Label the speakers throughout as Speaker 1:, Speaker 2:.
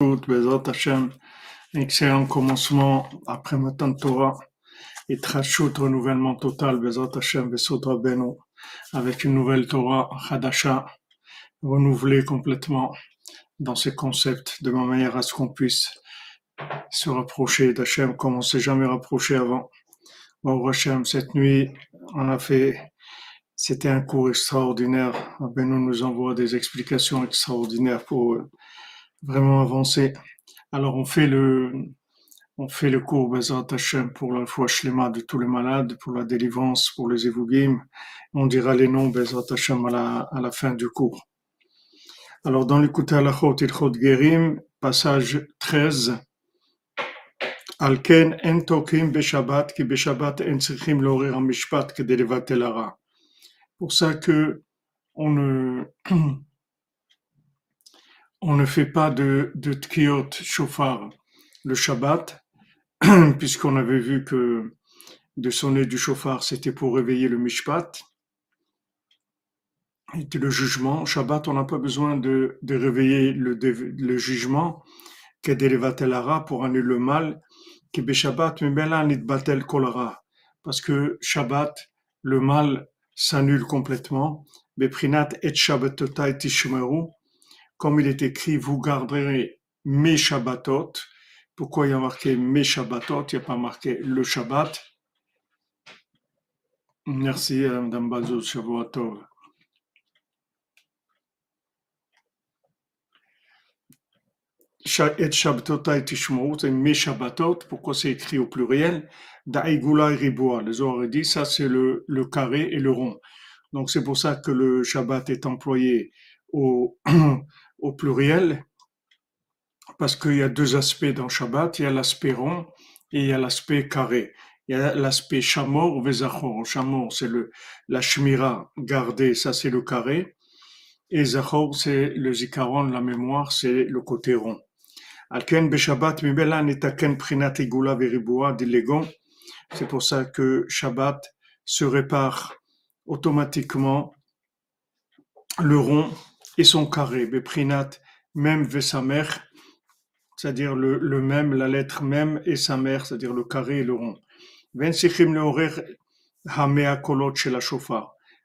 Speaker 1: Hashem, excellent commencement après Matan Torah et Trachut, renouvellement total, Bezrat Hashem, Beno, avec une nouvelle Torah, Hadasha, renouvelée complètement dans ses concepts, de manière à ce qu'on puisse se rapprocher d'Hachem comme on s'est jamais rapproché avant. Bon, Hashem, cette nuit, on a fait, c'était un cours extraordinaire. Beno nous envoie des explications extraordinaires pour vraiment avancer. Alors on fait le, on fait le cours Bezat Hashem pour la foi shlema de tous les malades, pour la délivrance, pour les évogim. On dira les noms Bezat Hashem à la, à la fin du cours. Alors dans l'écoute à la Ilchot Gerim, passage 13. Alken en tokim beshabbat ki beshabbat en tzrichim l'orir mishpat que. Pour ça que on ne on ne fait pas de, de tkiot shofar le Shabbat, puisqu'on avait vu que de sonner du chauffard, c'était pour réveiller le mishpat, et le jugement. Shabbat, on n'a pas besoin de, de réveiller le, le jugement, pour annuler le mal, Shabbat, batel kolara. Parce que Shabbat, le mal s'annule complètement. Beprinat et Shabbatotai tishmeru comme il est écrit, vous garderez mes Shabbatot. Pourquoi il y a marqué mes Shabbatot, il n'y a pas marqué le Shabbat Merci, euh, Mme Bazo, Shavuatov. Et Shabbatot Tishmout, c'est mes Shabbatot. Pourquoi c'est écrit au pluriel Daïgoula et Riboua. Les autres dit ça, c'est le, le carré et le rond. Donc c'est pour ça que le Shabbat est employé au, au pluriel, parce qu'il y a deux aspects dans Shabbat, il y a l'aspect rond et il y a l'aspect carré. Il y a l'aspect chamor vezachor. Chamor, c'est le, la shmira, garder, ça c'est le carré. Et zachor, c'est le zikaron, la mémoire, c'est le côté rond. C'est pour ça que Shabbat se répare automatiquement le rond et son carré, Beprinat, même Vesamer, c'est-à-dire le, le, même, la lettre même et sa mère, c'est-à-dire le carré et le rond.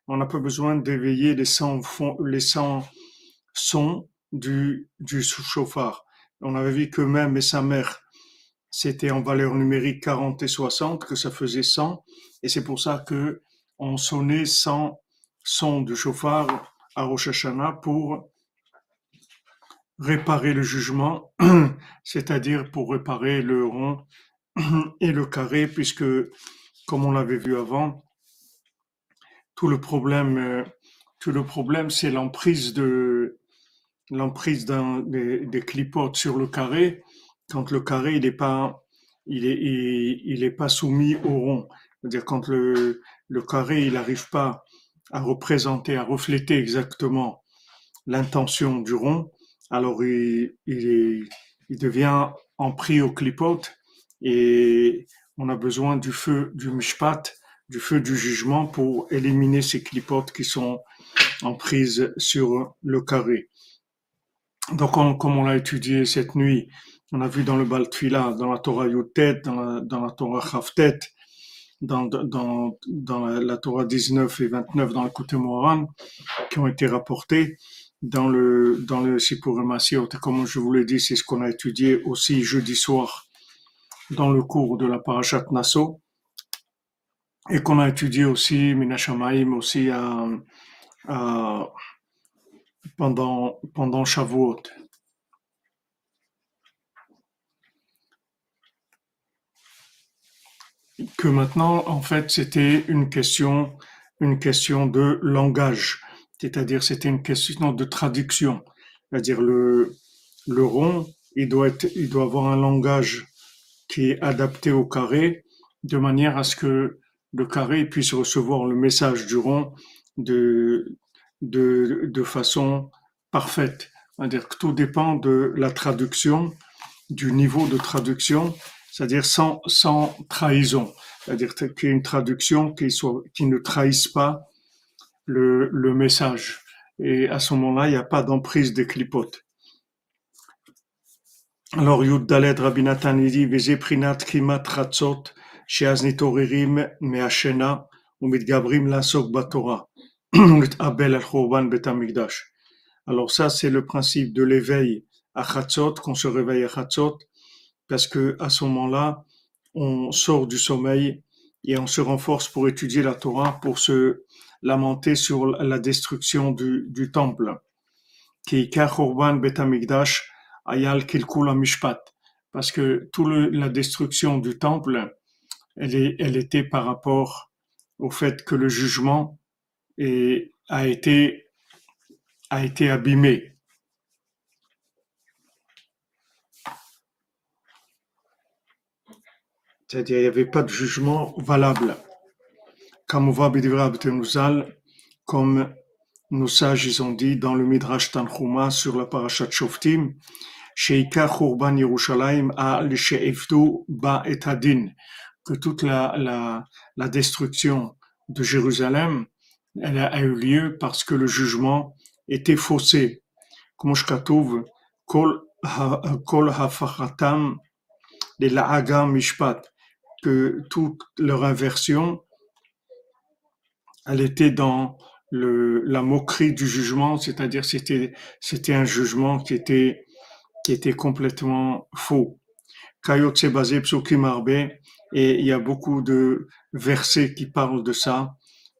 Speaker 1: On n'a pas besoin d'éveiller les 100, les 100 sons du, du chauffard. On avait vu que même et sa mère, c'était en valeur numérique 40 et 60, que ça faisait 100, et c'est pour ça que on sonnait 100 sons du chauffard à Rosh pour réparer le jugement, c'est-à-dire pour réparer le rond et le carré, puisque, comme on l'avait vu avant, tout le problème, euh, tout le problème, c'est l'emprise de l'emprise des, clipotes sur le carré. Quand le carré, il n'est pas, il est, il, est pas soumis au rond. C'est-à-dire quand le, le carré, il n'arrive pas à représenter, à refléter exactement l'intention du rond, alors il, il, devient empris au clipote et on a besoin du feu du mishpat, du feu du jugement pour éliminer ces clipotes qui sont en prise sur le carré. Donc, comme on l'a étudié cette nuit, on a vu dans le Baltfila, dans la Torah Yotet, dans la, dans la Torah Chavtet, dans, la, Torah 19 et 29 dans le côté Moran qui ont été rapportés dans le, dans le Sipur Masiot. Comme je vous l'ai dit, c'est ce qu'on a étudié aussi jeudi soir dans le cours de la Parashat Nassau et qu'on a étudié aussi Minashamaim aussi à, à, pendant, pendant Shavuot. Que maintenant, en fait, c'était une question, une question de langage. C'est-à-dire, c'était une question de traduction. C'est-à-dire, le, le rond, il doit être, il doit avoir un langage qui est adapté au carré, de manière à ce que le carré puisse recevoir le message du rond de, de, de façon parfaite. C'est-à-dire que tout dépend de la traduction, du niveau de traduction c'est-à-dire sans, sans trahison, c'est-à-dire qu'il y ait une traduction qui, soit, qui ne trahisse pas le, le message. Et à ce moment-là, il n'y a pas d'emprise des clipotes. alors Yud Dalet Rabbi Nathan il dit Veze Prinat Kimat Chatzot sheaz nitorerim me'ashena umitgabrim lasok batorah abel al churban bet hamikdash. Alors ça c'est le principe de l'éveil à Chatzot, qu'on se réveille à Chatzot, parce que à ce moment-là on sort du sommeil et on se renforce pour étudier la Torah, pour se lamenter sur la destruction du, du temple. Parce que toute la destruction du temple, elle, était par rapport au fait que le jugement a été abîmé. C'est-à-dire, il n'y avait pas de jugement valable. Comme nos sages ils ont dit dans le Midrash Tanchuma sur la parashat Shoftim, que toute la, la, la destruction de Jérusalem, elle a, eu lieu parce que le jugement était faussé. Comme je kol kol de mishpat, que toute leur inversion, elle était dans la moquerie du jugement, c'est-à-dire c'était un jugement qui était qui était complètement faux. Kayotse basé Psukim et il y a beaucoup de versets qui parlent de ça,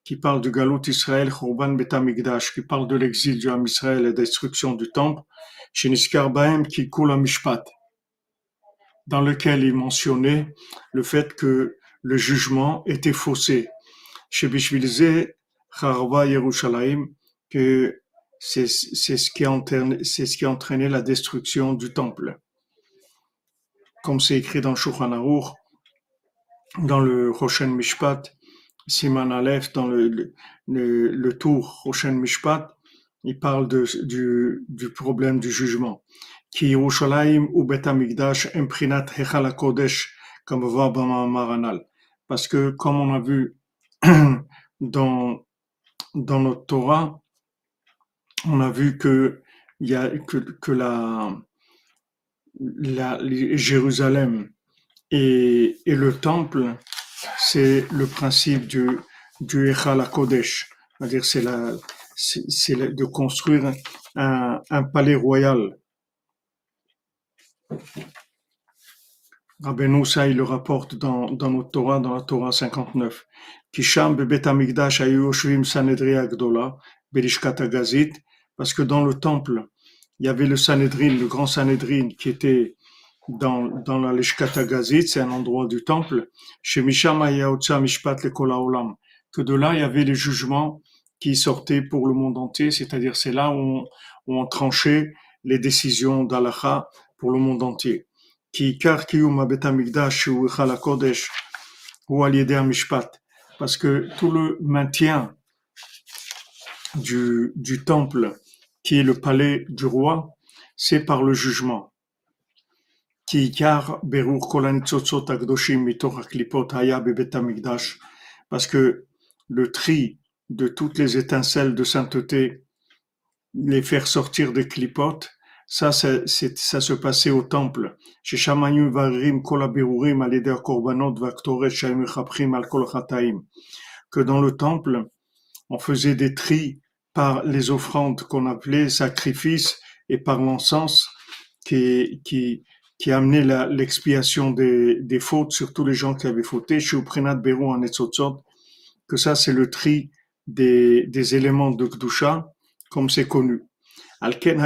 Speaker 1: qui parlent du Galut Israël, Khurban Betamikdash, qui parlent de l'exil du Ham Israël et la destruction du temple, chez Bahem qui coule Mishpat, dans lequel il mentionnait le fait que le jugement était faussé. Chez Charva Yerushalayim, que c'est ce qui c'est ce qui a la destruction du temple. Comme c'est écrit dans Shulchan dans le Roshen Mishpat, Siman Aleph, dans le, le, tour Roshen Mishpat, il parle du, du problème du jugement. Parce que, comme on a vu dans, dans notre Torah, on a vu que, y a, que, la, Jérusalem et, et le temple, c'est le principe du, du. C'est-à-dire, c'est de construire un, un palais royal. Rabbeinu il le rapporte dans, dans notre Torah, dans la Torah 59. Kisham bebet amigdash ayu sanedri agdola, berishkat agazit, parce que dans le temple, il y avait le Sanhedrin, le grand Sanhedrin, qui était dans, dans la Lishkata Gazit, c'est un endroit du temple, chez Mishama Mishpat le que de là, il y avait les jugements qui sortaient pour le monde entier, c'est-à-dire c'est là où on, où on tranchait les décisions d'Alaha pour le monde entier. Parce que tout le maintien du, du temple qui est le palais du roi, c'est par le jugement. Parce que le tri de toutes les étincelles de sainteté, les faire sortir des clipotes, ça, ça, ça se passait au temple. Que dans le temple, on faisait des tris par les offrandes qu'on appelait sacrifices et par l'encens qui, qui, qui amenait l'expiation des, des fautes sur tous les gens qui avaient fauté. Chez en que ça c'est le tri des, des éléments de Kdusha, comme c'est connu. Alken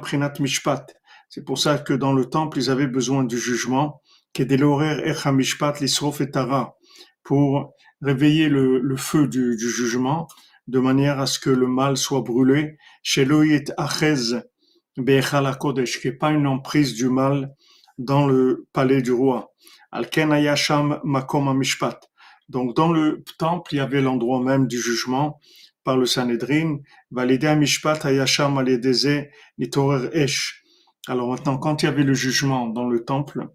Speaker 1: Prenat Mishpat. C'est pour ça que dans le temple, ils avaient besoin du jugement, pour réveiller le, feu du, jugement de manière à ce que le mal soit brûlé. Chez Loït Achez Kodesh, qui n'est pas une emprise du mal dans le palais du roi. Alken Ayasham Makom Mishpat. Donc dans le temple, il y avait l'endroit même du jugement par le Sanhedrin. Alors maintenant, quand il y avait le jugement dans le temple,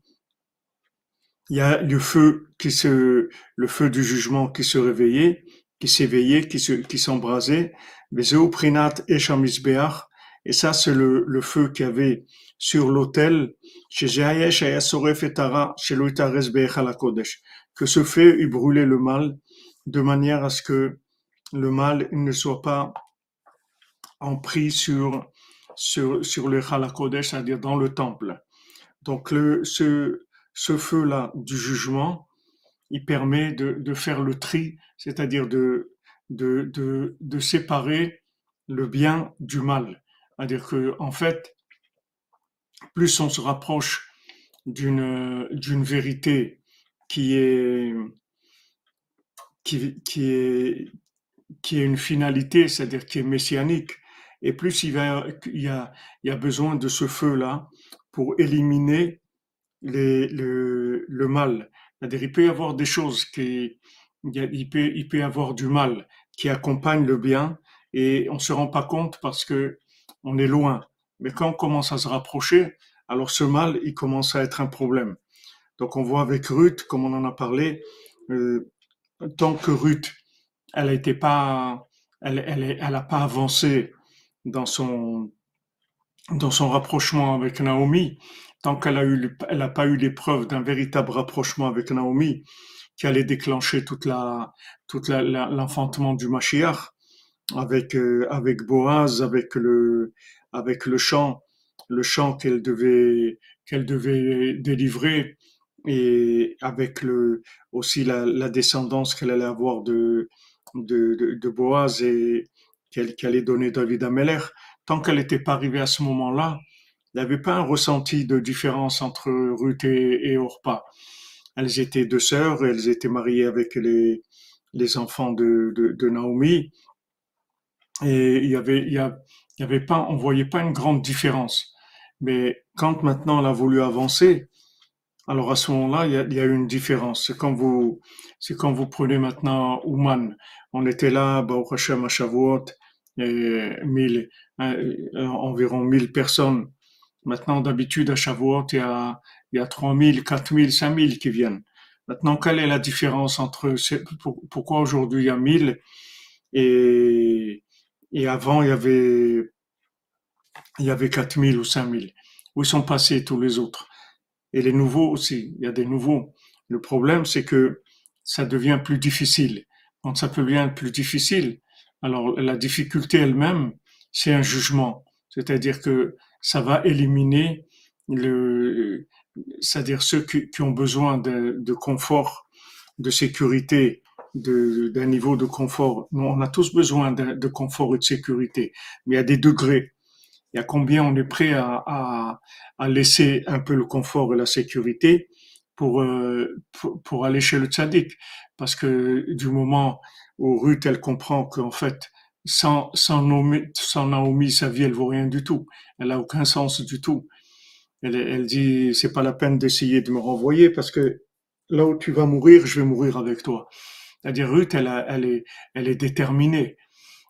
Speaker 1: il y a le feu qui se, le feu du jugement qui se réveillait qui s'éveillait, qui se, qui s'embrasait, et ça, c'est le, le feu qu'il y avait sur l'autel, que ce feu, il brûlait le mal de manière à ce que le mal ne soit pas en pris sur, sur, sur le Halakodesh, c'est-à-dire dans le temple. Donc le, ce, ce feu-là du jugement, il permet de, de faire le tri, c'est-à-dire de, de, de, de séparer le bien du mal. C'est-à-dire que, en fait, plus on se rapproche d'une d'une vérité qui est qui, qui est qui est une finalité, c'est-à-dire qui est messianique, et plus il, y a, besoin de ce feu-là pour éliminer le, le mal. C'est-à-dire il peut y avoir des choses qui il peut, il peut y avoir du mal qui accompagne le bien et on se rend pas compte parce que on est loin. Mais quand on commence à se rapprocher, alors ce mal, il commence à être un problème. Donc on voit avec Ruth, comme on en a parlé, euh, tant que Ruth, elle n'était pas, elle, pas avancé dans son dans son rapprochement avec Naomi, tant qu'elle a n'a pas eu l'épreuve d'un véritable rapprochement avec Naomi, qui allait déclencher toute la, toute l'enfantement du Mashiach, avec euh, avec Boaz, avec le avec le chant, le chant qu'elle devait qu'elle devait délivrer et avec le aussi la, la descendance qu'elle allait avoir de de, Boaz et qu'elle allait donner David Ameller. Tant qu'elle n'était pas arrivée à ce moment-là, il n'y avait pas un ressenti de différence entre Ruth et, et Orpa. Elles étaient deux sœurs, elles étaient mariées avec les, les enfants de, de, Naomi, et il y avait, il y, avait pas, on voyait pas une grande différence. Mais quand maintenant elle a voulu avancer, alors à ce moment-là, il y a, il une différence. C'est quand vous, c'est quand vous prenez maintenant Ouman. On était là, au Hashem à Shavuot, et mille, euh, environ 1000 personnes. Maintenant, d'habitude, à Shavuot, il y a, il y a 3000, 4000, 5000 qui viennent. Maintenant, quelle est la différence entre, pourquoi aujourd'hui il y a 1000 et, et avant, il y avait, il y avait 4000 ou 5000. Où sont passés tous les autres? Et les nouveaux aussi. Il y a des nouveaux. Le problème, c'est que ça devient plus difficile. Quand ça devient plus difficile, alors la difficulté elle-même, c'est un jugement. C'est-à-dire que ça va éliminer le, c'est-à-dire ceux qui, ont besoin de, de confort, de sécurité, d'un niveau de confort. Nous, on a tous besoin de, de, confort et de sécurité, mais il y a des degrés. Il y a combien on est prêt à, à, à laisser un peu le confort et la sécurité pour, euh, pour, pour, aller chez le tzaddik. Parce que du moment où Ruth, elle comprend qu'en fait, sans, sans, Naomi, sans Naomi, sa vie, elle vaut rien du tout. Elle a aucun sens du tout. Elle, elle dit, c'est pas la peine d'essayer de me renvoyer parce que là où tu vas mourir, je vais mourir avec toi. C'est-à-dire Ruth, elle, elle, est, elle est déterminée.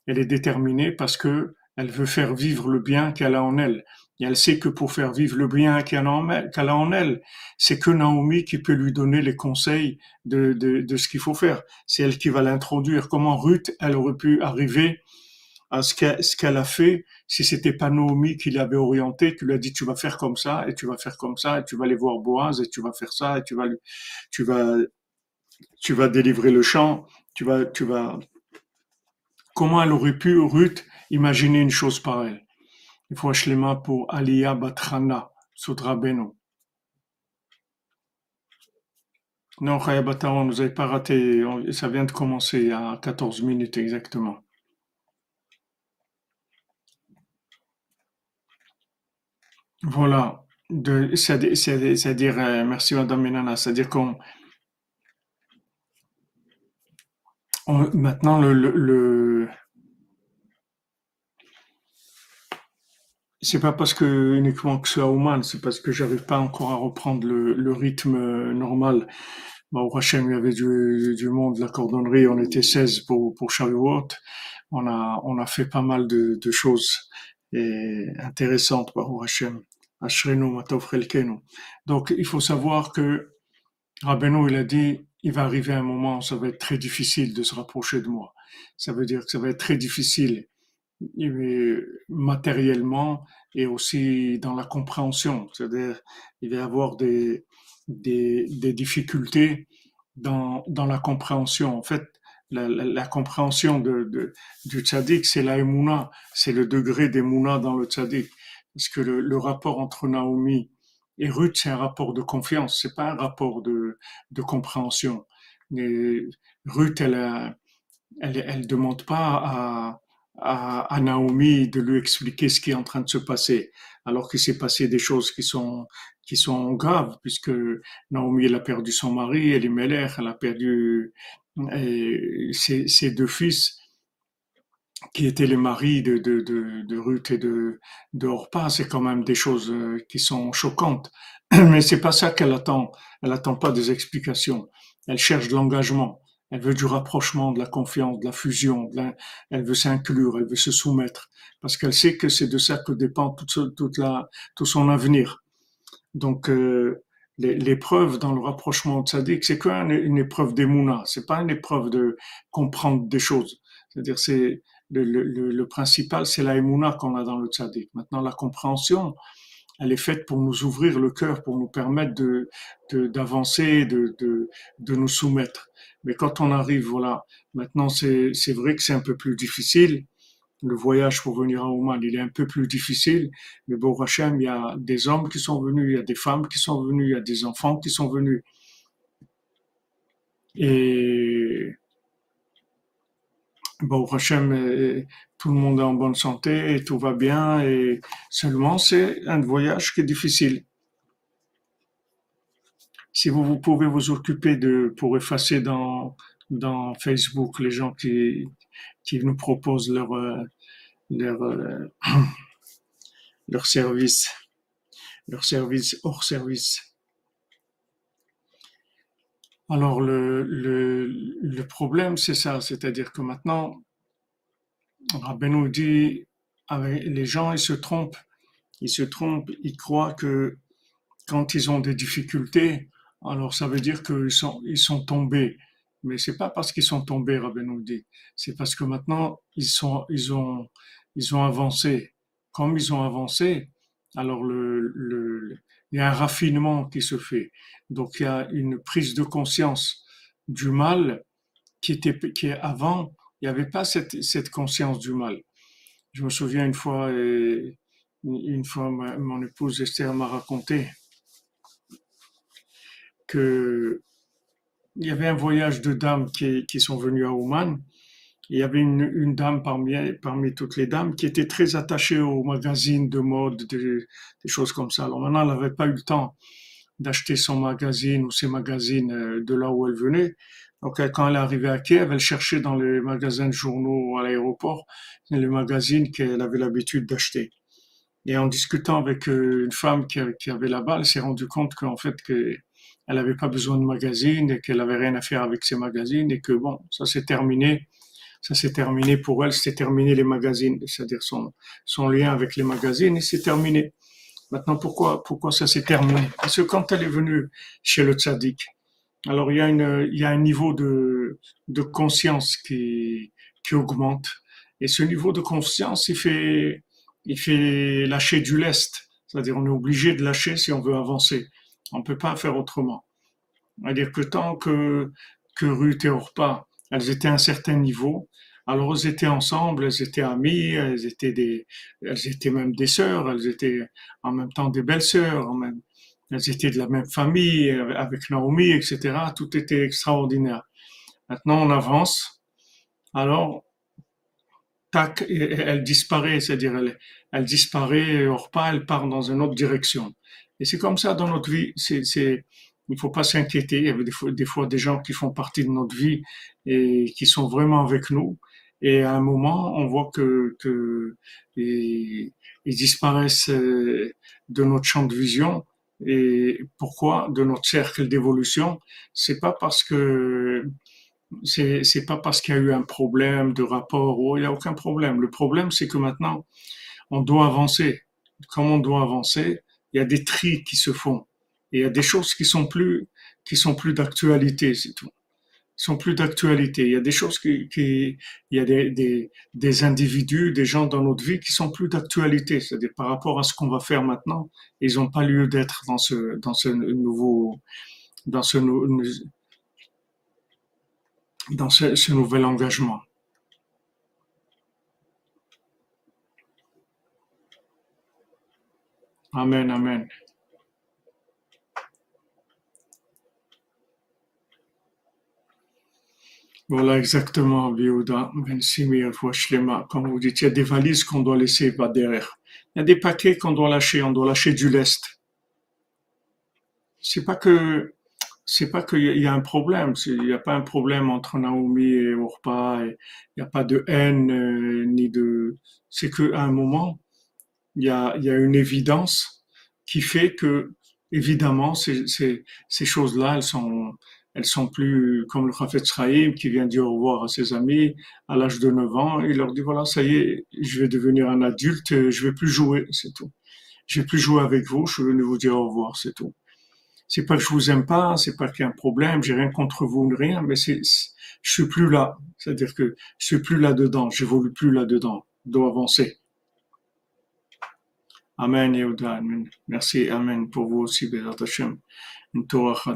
Speaker 1: Elle est déterminée parce que elle veut faire vivre le bien qu'elle a en elle. Et elle sait que pour faire vivre le bien qu'elle a en elle, c'est que Naomi qui peut lui donner les conseils de, de, de ce qu'il faut faire. C'est elle qui va l'introduire. Comment Ruth, elle aurait pu arriver à ce qu'elle a fait si c'était pas Naomi qui l'avait orienté, qui lui a dit tu vas faire comme ça et tu vas faire comme ça et tu vas aller voir Boaz et tu vas faire ça et tu vas tu vas tu vas délivrer le champ, tu vas, tu vas. Comment elle aurait pu, Ruth, imaginer une chose pareille Il faut un pour Aliyah Batrana, Sudra Beno. Non, Bataron, vous n'avez pas raté, ça vient de commencer a 14 minutes exactement. Voilà, c'est-à-dire, euh, merci Madame Menana, c'est-à-dire qu'on Maintenant, le... c'est pas parce que uniquement que c'est Oman, c'est parce que j'arrive pas encore à reprendre le, le rythme euh, normal. Bah, au Hachem, il y avait du, du monde, la cordonnerie, on était 16 pour, pour Shavuot. On a, on a fait pas mal de, de choses et intéressantes, par au Hachem. Donc, il faut savoir que Rabbeinu, il a dit, il va arriver un moment où ça va être très difficile de se rapprocher de moi. Ça veut dire que ça va être très difficile matériellement et aussi dans la compréhension. C'est-à-dire, il va y avoir des, des, des difficultés dans, dans la compréhension. En fait, la, la, la compréhension de, de, du tzaddik, c'est la émouna, c'est le degré d'émouna dans le tzaddik. Parce que le, le, rapport entre Naomi et Ruth, c'est un rapport de confiance, c'est pas un rapport de, de compréhension. Ruth, elle, a, elle, elle demande pas à, à, Naomi de lui expliquer ce qui est en train de se passer, alors qu'il s'est passé des choses qui sont qui sont graves, puisque Naomi elle a perdu son mari, elle est mère, elle a perdu ses, ses, deux fils qui étaient les maris de, de, de, de Ruth et de, de Orpa, c'est quand même des choses euh, qui sont choquantes. Mais c'est pas ça qu'elle attend. Elle attend pas des explications. Elle cherche de l'engagement. Elle veut du rapprochement, de la confiance, de la fusion. elle veut s'inclure, elle veut se soumettre, parce qu'elle sait que c'est de ça que dépend toute, la, tout son avenir. Donc, euh, l'épreuve dans le rapprochement tzaddik, c'est quoi une, épreuve d'émouna C'est pas une épreuve de comprendre des choses. C'est-à-dire, c'est le, le, le, principal, c'est la émouna qu'on a dans le tzaddik. Maintenant, la compréhension, elle est faite pour nous ouvrir le cœur, pour nous permettre de d'avancer, de, de, de, nous soumettre. Mais quand on arrive, voilà, maintenant c'est vrai que c'est un peu plus difficile. Le voyage pour venir à Oman, il est un peu plus difficile. Mais bon, Hachem, il y a des hommes qui sont venus, il y a des femmes qui sont venues, il y a des enfants qui sont venus. Et bon, Hachem, tout le monde est en bonne santé et tout va bien. Et seulement, c'est un voyage qui est difficile. Si vous, pouvez vous occuper de, pour effacer dans, dans Facebook les gens qui, qui nous proposent leur, euh, leur, euh, leur service, leur service hors service. Alors le, le, le problème, c'est ça, c'est-à-dire que maintenant, Rabbeinu dit, les gens, ils se trompent, ils se trompent, ils croient que quand ils ont des difficultés, alors ça veut dire qu'ils sont, ils sont tombés. Mais c'est pas parce qu'ils sont tombés, Rabbeinu c'est parce que maintenant ils sont, ils ont, ils ont avancé. Comme ils ont avancé, alors il y a un raffinement qui se fait. Donc il y a une prise de conscience du mal qui était, qui avant, il n'y avait pas cette, conscience du mal. Je me souviens une fois, une fois, mon épouse Esther m'a raconté que il y avait un voyage de dames qui, sont venues à Oman. Il y avait une, dame parmi, parmi toutes les dames qui était très attachée aux magazines de mode, des, des choses comme ça. Alors maintenant, elle n'avait pas eu le temps d'acheter son magazine ou ses magazines euh, de là où elle venait. Donc, quand elle est arrivée à Kiev, elle cherchait dans les magasins de journaux à l'aéroport les magazines qu'elle avait l'habitude d'acheter. Et en discutant avec euh, une femme qui, avait là-bas, elle s'est rendue compte qu'en fait, que elle n'avait pas besoin de magazines et qu'elle avait rien à faire avec ces magazines et que bon, ça s'est terminé. Ça s'est terminé pour elle, c'était terminé les magazines, c'est-à-dire son, son lien avec les magazines et c'est terminé. Maintenant, pourquoi, pourquoi ça s'est terminé? Parce que quand elle est venue chez le tzaddik, alors il y a, une, il y a un niveau de, de conscience qui, qui augmente. Et ce niveau de conscience, il fait, il fait lâcher du lest. C'est-à-dire on est obligé de lâcher si on veut avancer. On peut pas faire autrement. C'est-à-dire que tant que, que Ruth et Orpa, elles étaient à un certain niveau, alors elles étaient ensemble, elles étaient amies, elles étaient des, elles étaient même des sœurs, elles étaient en même temps des belles sœurs, même, elles étaient de la même famille avec Naomi, etc. Tout était extraordinaire. Maintenant on avance, alors tac, elle disparaît, c'est-à-dire elle, elle disparaît, Orpa, elle part dans une autre direction. Et c'est comme ça dans notre vie. C'est, c'est, il faut pas s'inquiéter. Il y a des fois, des fois des gens qui font partie de notre vie et qui sont vraiment avec nous et à un moment, on voit que, que ils, ils disparaissent euh, de notre champ de vision. Et pourquoi de notre cercle d'évolution C'est pas parce que c'est c'est pas parce qu'il y a eu un problème de rapport ou il y a aucun problème. Le problème, c'est que maintenant, on doit avancer. Comme on doit avancer, il y a des tris qui se font. Et il y a des choses qui sont plus qui sont plus d'actualité, c'est tout. Sont plus d'actualité. Il y a des choses qui, il y a des, des, des, individus, des gens dans notre vie qui sont plus d'actualité. C'est-à-dire par rapport à ce qu'on va faire maintenant, ils n'ont pas lieu d'être dans ce, dans ce nouveau, dans ce, dans ce, ce nouvel engagement. Amen, amen. Voilà exactement, Simir, Comme vous dites, il y a des valises qu'on doit laisser derrière. Il y a des paquets qu'on doit lâcher, on doit lâcher du lest. C'est pas que, c'est pas qu'il y a un problème, il n'y a pas un problème entre Naomi et Orpa, il n'y a pas de haine, euh, ni de, c'est qu'à un moment, il y a, y a une évidence qui fait que, évidemment, ces, ces choses-là, elles sont, elles sont plus comme le Rafet Sraïm qui vient dire au revoir à ses amis à l'âge de 9 ans. Il leur dit voilà, ça y est, je vais devenir un adulte, je vais plus jouer, c'est tout. Je vais plus jouer avec vous, je vais venir vous dire au revoir, c'est tout. C'est pas que je vous aime pas, c'est pas qu'il y a un problème, j'ai rien contre vous, rien, mais c'est, je suis plus là. C'est-à-dire que je suis plus là-dedans, j'évolue plus là-dedans. Je dois avancer. Amen, Yehuda, Amen. Merci, Amen, pour vous aussi, Bézat Hashem. Une Torah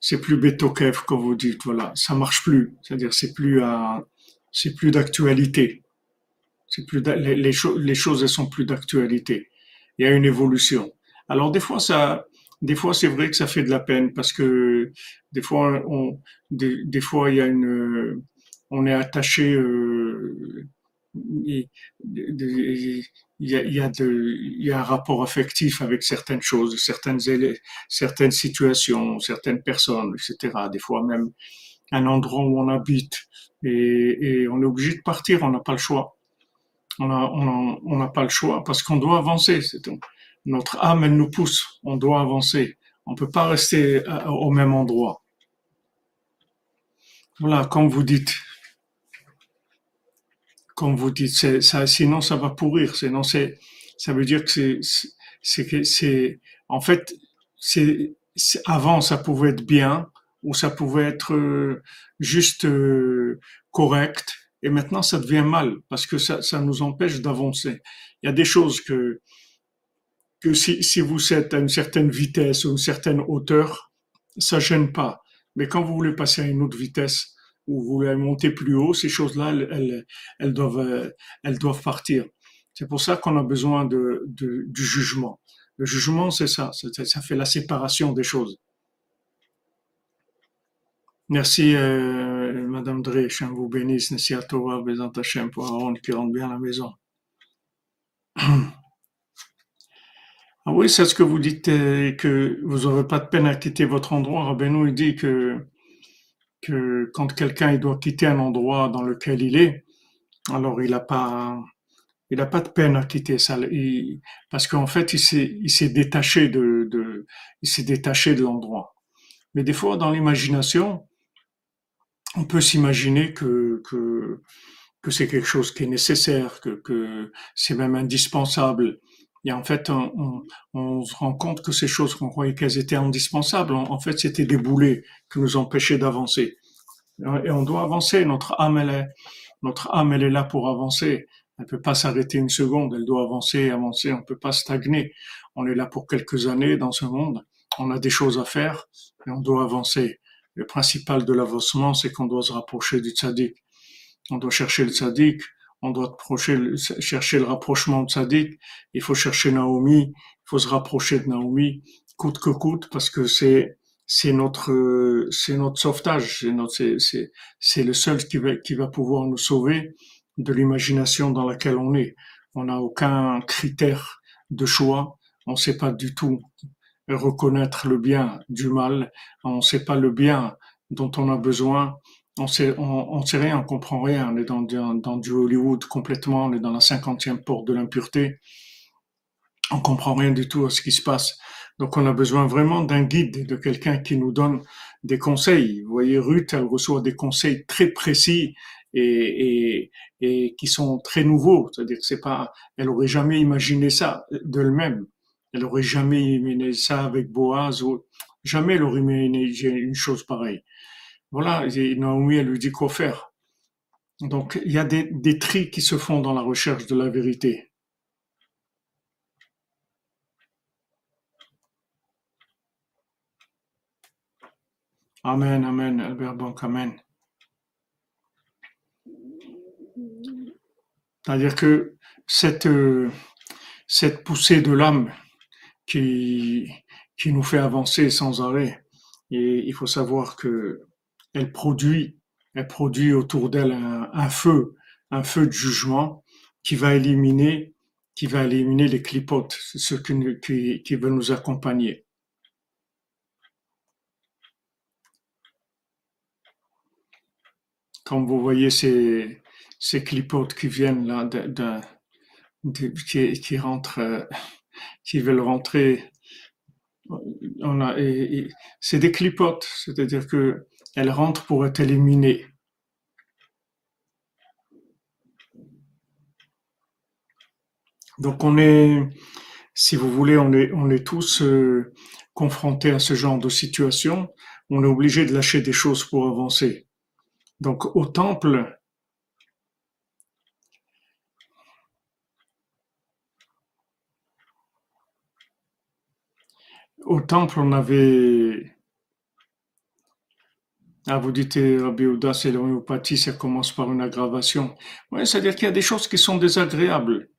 Speaker 1: c'est plus Betokev comme vous dites, voilà, ça marche plus. C'est-à-dire c'est plus c'est plus d'actualité. C'est plus les, les, les, choses elles sont plus d'actualité. Il y a une évolution. Alors des fois ça, des fois c'est vrai que ça fait de la peine parce que des fois on, des, fois il y a une, on est attaché. Euh, il y a, un rapport affectif avec certaines choses, certaines, certaines situations, certaines personnes, etc. Des fois même un endroit où on habite et, on est obligé de partir, on n'a pas le choix. On n'a pas le choix parce qu'on doit avancer. Notre âme, elle nous pousse. On doit avancer. On peut pas rester euh, au même endroit. Voilà, comme vous dites, comme vous dites, ça, sinon ça va pourrir. Sinon c'est, ça veut dire que c'est, c'est, c'est, en fait, c'est, avant ça pouvait être bien ou ça pouvait être euh, juste euh, correct et maintenant ça devient mal parce que ça, ça nous empêche d'avancer. Il y a des choses que que si, si vous êtes à une certaine vitesse ou une certaine hauteur, ça gêne pas. Mais quand vous voulez passer à une autre vitesse, ou voulez monter plus haut, ces choses-là, elles, elles, doivent, elles doivent partir. C'est pour ça qu'on a besoin de, de, du jugement. Le jugement, c'est ça, ça fait la séparation des choses. Merci, euh, Madame vous bénisse, Merci à Torah, Bézant Hachem, pour Aaron qui rentre bien à la maison. Ah oui, c'est ce que vous dites, euh, que vous n'aurez pas de peine à quitter votre endroit. Rabbeinu, il dit que que quand quelqu'un doit quitter un endroit dans lequel il est, alors il n'a pas, il a pas de peine à quitter ça, parce qu'en fait il s'est, il s'est détaché de, de, il s'est détaché de l'endroit. Mais des fois dans l'imagination, on peut s'imaginer que, que que c'est quelque chose qui est nécessaire, que, que c'est même indispensable. Et en fait, on, se rend compte que ces choses qu'on croyait qu'elles étaient indispensables, en, fait, c'était des boulets qui nous empêchaient d'avancer. Et on doit avancer. Notre âme, elle est, là pour avancer. Elle peut pas s'arrêter une seconde. Elle doit avancer, avancer. On peut pas stagner. On est là pour quelques années dans ce monde. On a des choses à faire et on doit avancer. Le principal de l'avancement, c'est qu'on doit se rapprocher du tzaddik. On doit chercher le tzaddik on doit chercher le rapprochement de Sadik, il faut chercher Naomi, il faut se rapprocher de Naomi, coûte que coûte, parce que c'est c'est notre c'est notre sauvetage, c'est notre c'est c'est le seul qui va qui va pouvoir nous sauver de l'imagination dans laquelle on est. On n'a aucun critère de choix, on ne sait pas du tout reconnaître le bien du mal, on ne sait pas le bien dont on a besoin, on sait, on, sait rien, on comprend rien. On est dans, dans, du Hollywood complètement, on est dans la cinquantième porte de l'impureté. On comprend rien du tout à ce qui se passe. Donc on a besoin vraiment d'un guide, de quelqu'un qui nous donne des conseils. Vous voyez, Ruth, elle reçoit des conseils très précis et, et, qui sont très nouveaux. C'est-à-dire que c'est pas, elle aurait jamais imaginé ça d'elle-même. Elle aurait jamais imaginé ça avec Boaz ou Jamais il aurait imaginé une chose pareille. Voilà, Naomi, elle lui dit quoi faire. Donc, il y a des, des tris qui se font dans la recherche de la vérité. Amen, Amen, Albert Bank, Amen. C'est-à-dire que cette, euh, cette poussée de l'âme qui, qui nous fait avancer sans arrêt, et il faut savoir que elle produit, elle produit autour d'elle un, feu, un feu de jugement qui va éliminer, qui va éliminer les clipotes, ceux qui, veulent nous accompagner. Comme vous voyez ces, clipotes qui viennent là, qui, rentrent, euh, qui veulent rentrer, c'est des clipotes, c'est-à-dire que elles rentrent pour être éliminées. Donc on est, si vous voulez, on est, on est tous euh, confrontés à ce genre de situation. On est obligé de lâcher des choses pour avancer. Donc au temple, au temple, on avait. Ah, vous dites, Rabbi Ouda, c'est l'homéopathie, ça commence par une aggravation. Oui, c'est-à-dire qu'il y a des choses qui sont désagréables.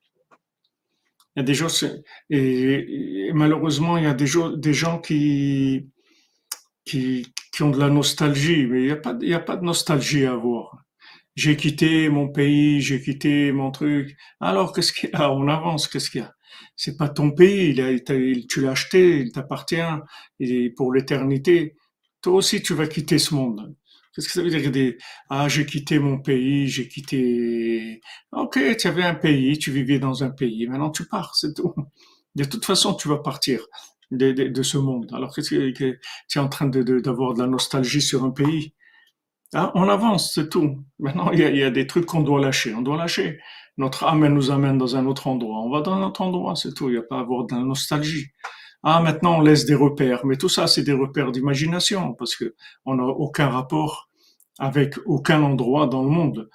Speaker 1: Il y a des choses, et, malheureusement, il y a des, des gens qui, qui, ont de la nostalgie, mais il n'y a, pas, a pas de nostalgie à avoir. J'ai quitté mon pays, j'ai quitté mon truc. Alors, qu'est-ce qu'il y a? On avance, qu'est-ce qu'il y a? C'est pas ton pays, tu l'as acheté, il t'appartient, pour l'éternité. Toi aussi, tu vas quitter ce monde. Qu'est-ce que ça veut dire des ah j'ai quitté mon pays, j'ai quitté OK, tu avais un pays, tu vivais dans un pays, maintenant tu pars, c'est tout. De toute façon, tu vas partir de, de, ce monde. Alors que tu, que tu es en train d'avoir de, la nostalgie sur un pays? Ah, on avance, c'est tout. Maintenant, il y, a, des trucs qu'on doit lâcher. On doit lâcher. Notre âme, nous amène dans un autre endroit. On va dans un autre endroit, c'est tout. Il n'y a pas à avoir de la nostalgie. Ah, maintenant, on laisse des repères. Mais tout ça, c'est des repères d'imagination parce que on n'a aucun rapport avec aucun endroit dans le monde.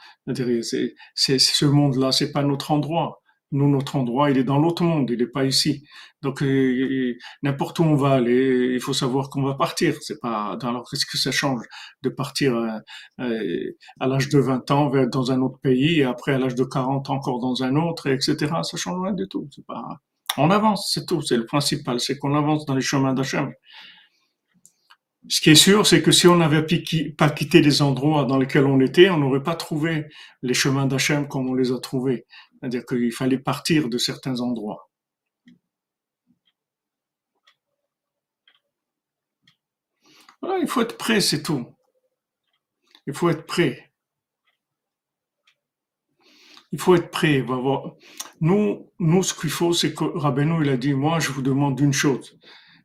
Speaker 1: C'est, ce monde-là, c'est pas notre endroit. Nous, notre endroit, il est dans l'autre monde, il n'est pas ici. Donc, euh, n'importe où on va aller, il faut savoir qu'on va partir. C'est pas, alors qu'est-ce que ça change de partir euh, euh, à l'âge de 20 ans vers, dans un autre pays et après à l'âge de 40 encore dans un autre, etc. Ça change rien du tout. C'est pas, on avance, c'est tout. C'est le principal, c'est qu'on avance dans les chemins d'Hachem. Ce qui est sûr, c'est que si on n'avait pas quitté les endroits dans lesquels on était, on n'aurait pas trouvé les chemins d'Hachem comme on les a trouvés. C'est-à-dire qu'il fallait partir de certains endroits. Voilà, il faut être prêt, c'est tout. Il faut être prêt. Il faut être prêt. Nous, nous, ce qu'il faut, c'est que Rabbeinu, il a dit, moi, je vous demande une chose.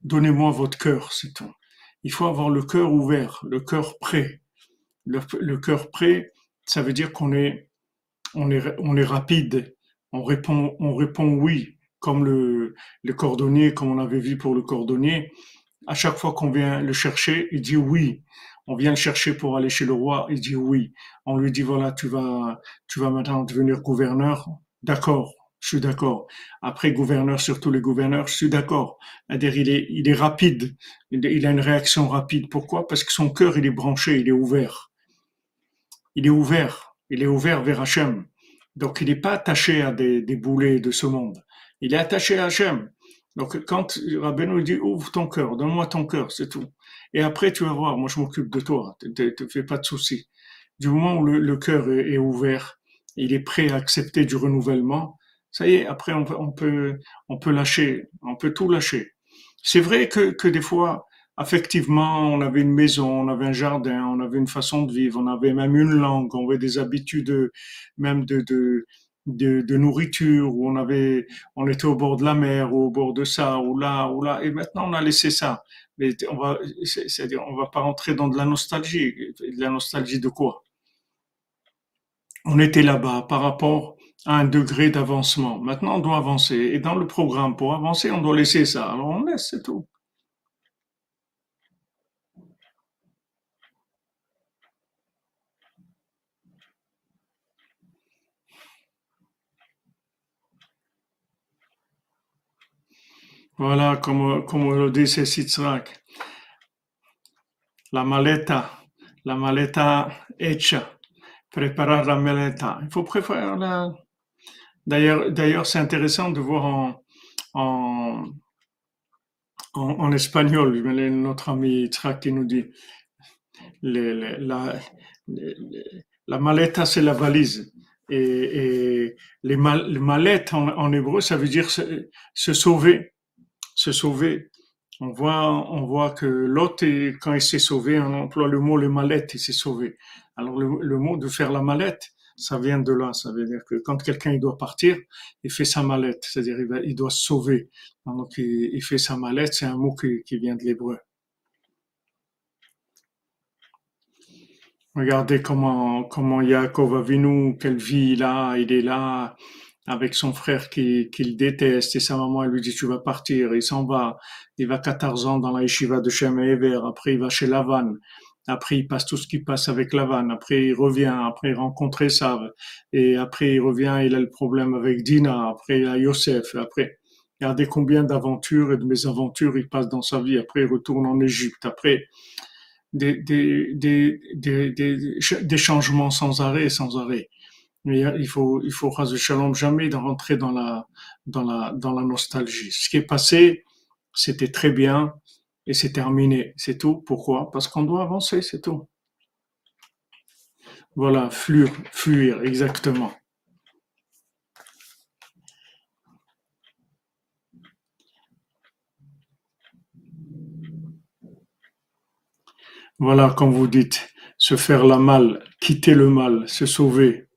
Speaker 1: Donnez-moi votre cœur, c'est tout. Il faut avoir le cœur ouvert, le cœur prêt. Le, le cœur prêt, ça veut dire qu'on est, on est, on est rapide, on répond, on répond oui, comme le, le cordonnier, comme on avait vu pour le cordonnier. À chaque fois qu'on vient le chercher, il dit oui. On vient le chercher pour aller chez le roi, il dit oui. On lui dit voilà, tu vas, tu vas maintenant devenir gouverneur. D'accord, je suis d'accord. Après gouverneur, surtout les gouverneurs, je suis d'accord. C'est-à-dire, il est, il est rapide. Il a une réaction rapide. Pourquoi? Parce que son cœur, il est branché, il est ouvert. Il est ouvert. Il est ouvert vers Hachem. Donc, il n'est pas attaché à des, des, boulets de ce monde. Il est attaché à Hachem. Donc, quand Rabbeinu dit ouvre ton cœur, donne-moi ton cœur, c'est tout. Et après, tu vas voir, moi, je m'occupe de toi. Te, fais pas de soucis. Du moment où le, cœur est, ouvert, il est prêt à accepter du renouvellement, ça y est, après, on peut, on peut, lâcher, on peut tout lâcher. C'est vrai que, que des fois, Effectivement, on avait une maison, on avait un jardin, on avait une façon de vivre, on avait même une langue, on avait des habitudes même de, de, nourriture, où on avait, on était au bord de la mer, ou au bord de ça, ou là, ou là, et maintenant on a laissé ça. Mais on va, c'est-à-dire, on va pas rentrer dans de la nostalgie. De la nostalgie de quoi? On était là-bas par rapport à un degré d'avancement. Maintenant, on doit avancer. Et dans le programme, pour avancer, on doit laisser ça. Alors on laisse, c'est tout. Voilà, comme, comme le dit Sitzrak, la maleta, la maleta hecha, préparer la maleta. Il faut préparer la... D'ailleurs, d'ailleurs, c'est intéressant de voir en, en, en, espagnol, notre ami Itzrak qui nous dit, la, la maleta, c'est la valise. Et, les, mallettes en, hébreu, ça veut dire se, sauver. Se sauver. On voit, on voit que l'autre, quand il s'est sauvé, on emploie le mot le mallette, il s'est sauvé. Alors le, mot de faire la mallette, ça vient de là. Ça veut dire que quand quelqu'un doit partir, il fait sa mallette, c'est-à-dire il, doit se sauver. Donc il, fait sa mallette, c'est un mot qui, vient de l'hébreu. Regardez comment, comment Yaakov Avinu, quelle vie il a, il est là avec son frère qu'il qui déteste et sa maman elle lui dit tu vas partir, il s'en va, il va 14 ans dans la yeshiva de Shem Ever, après il va chez Lavan, après il passe tout ce qui passe avec Lavan, après il revient, après il rencontre Esav, et après il revient, il a le problème avec Dina, après il a Yosef, après regardez combien d'aventures et de mésaventures il passe dans sa vie, après il retourne en Égypte, après des, des, des, des, des changements sans arrêt, sans arrêt. Mais il faut, il faut, shalom, jamais rentrer dans la, dans la, dans la nostalgie. Ce qui est passé, c'était très bien et c'est terminé. C'est tout. Pourquoi? Parce qu'on doit avancer, c'est tout. Voilà, fuir, fuir, exactement. Voilà, comme vous dites, se faire la mal, quitter le mal, se sauver.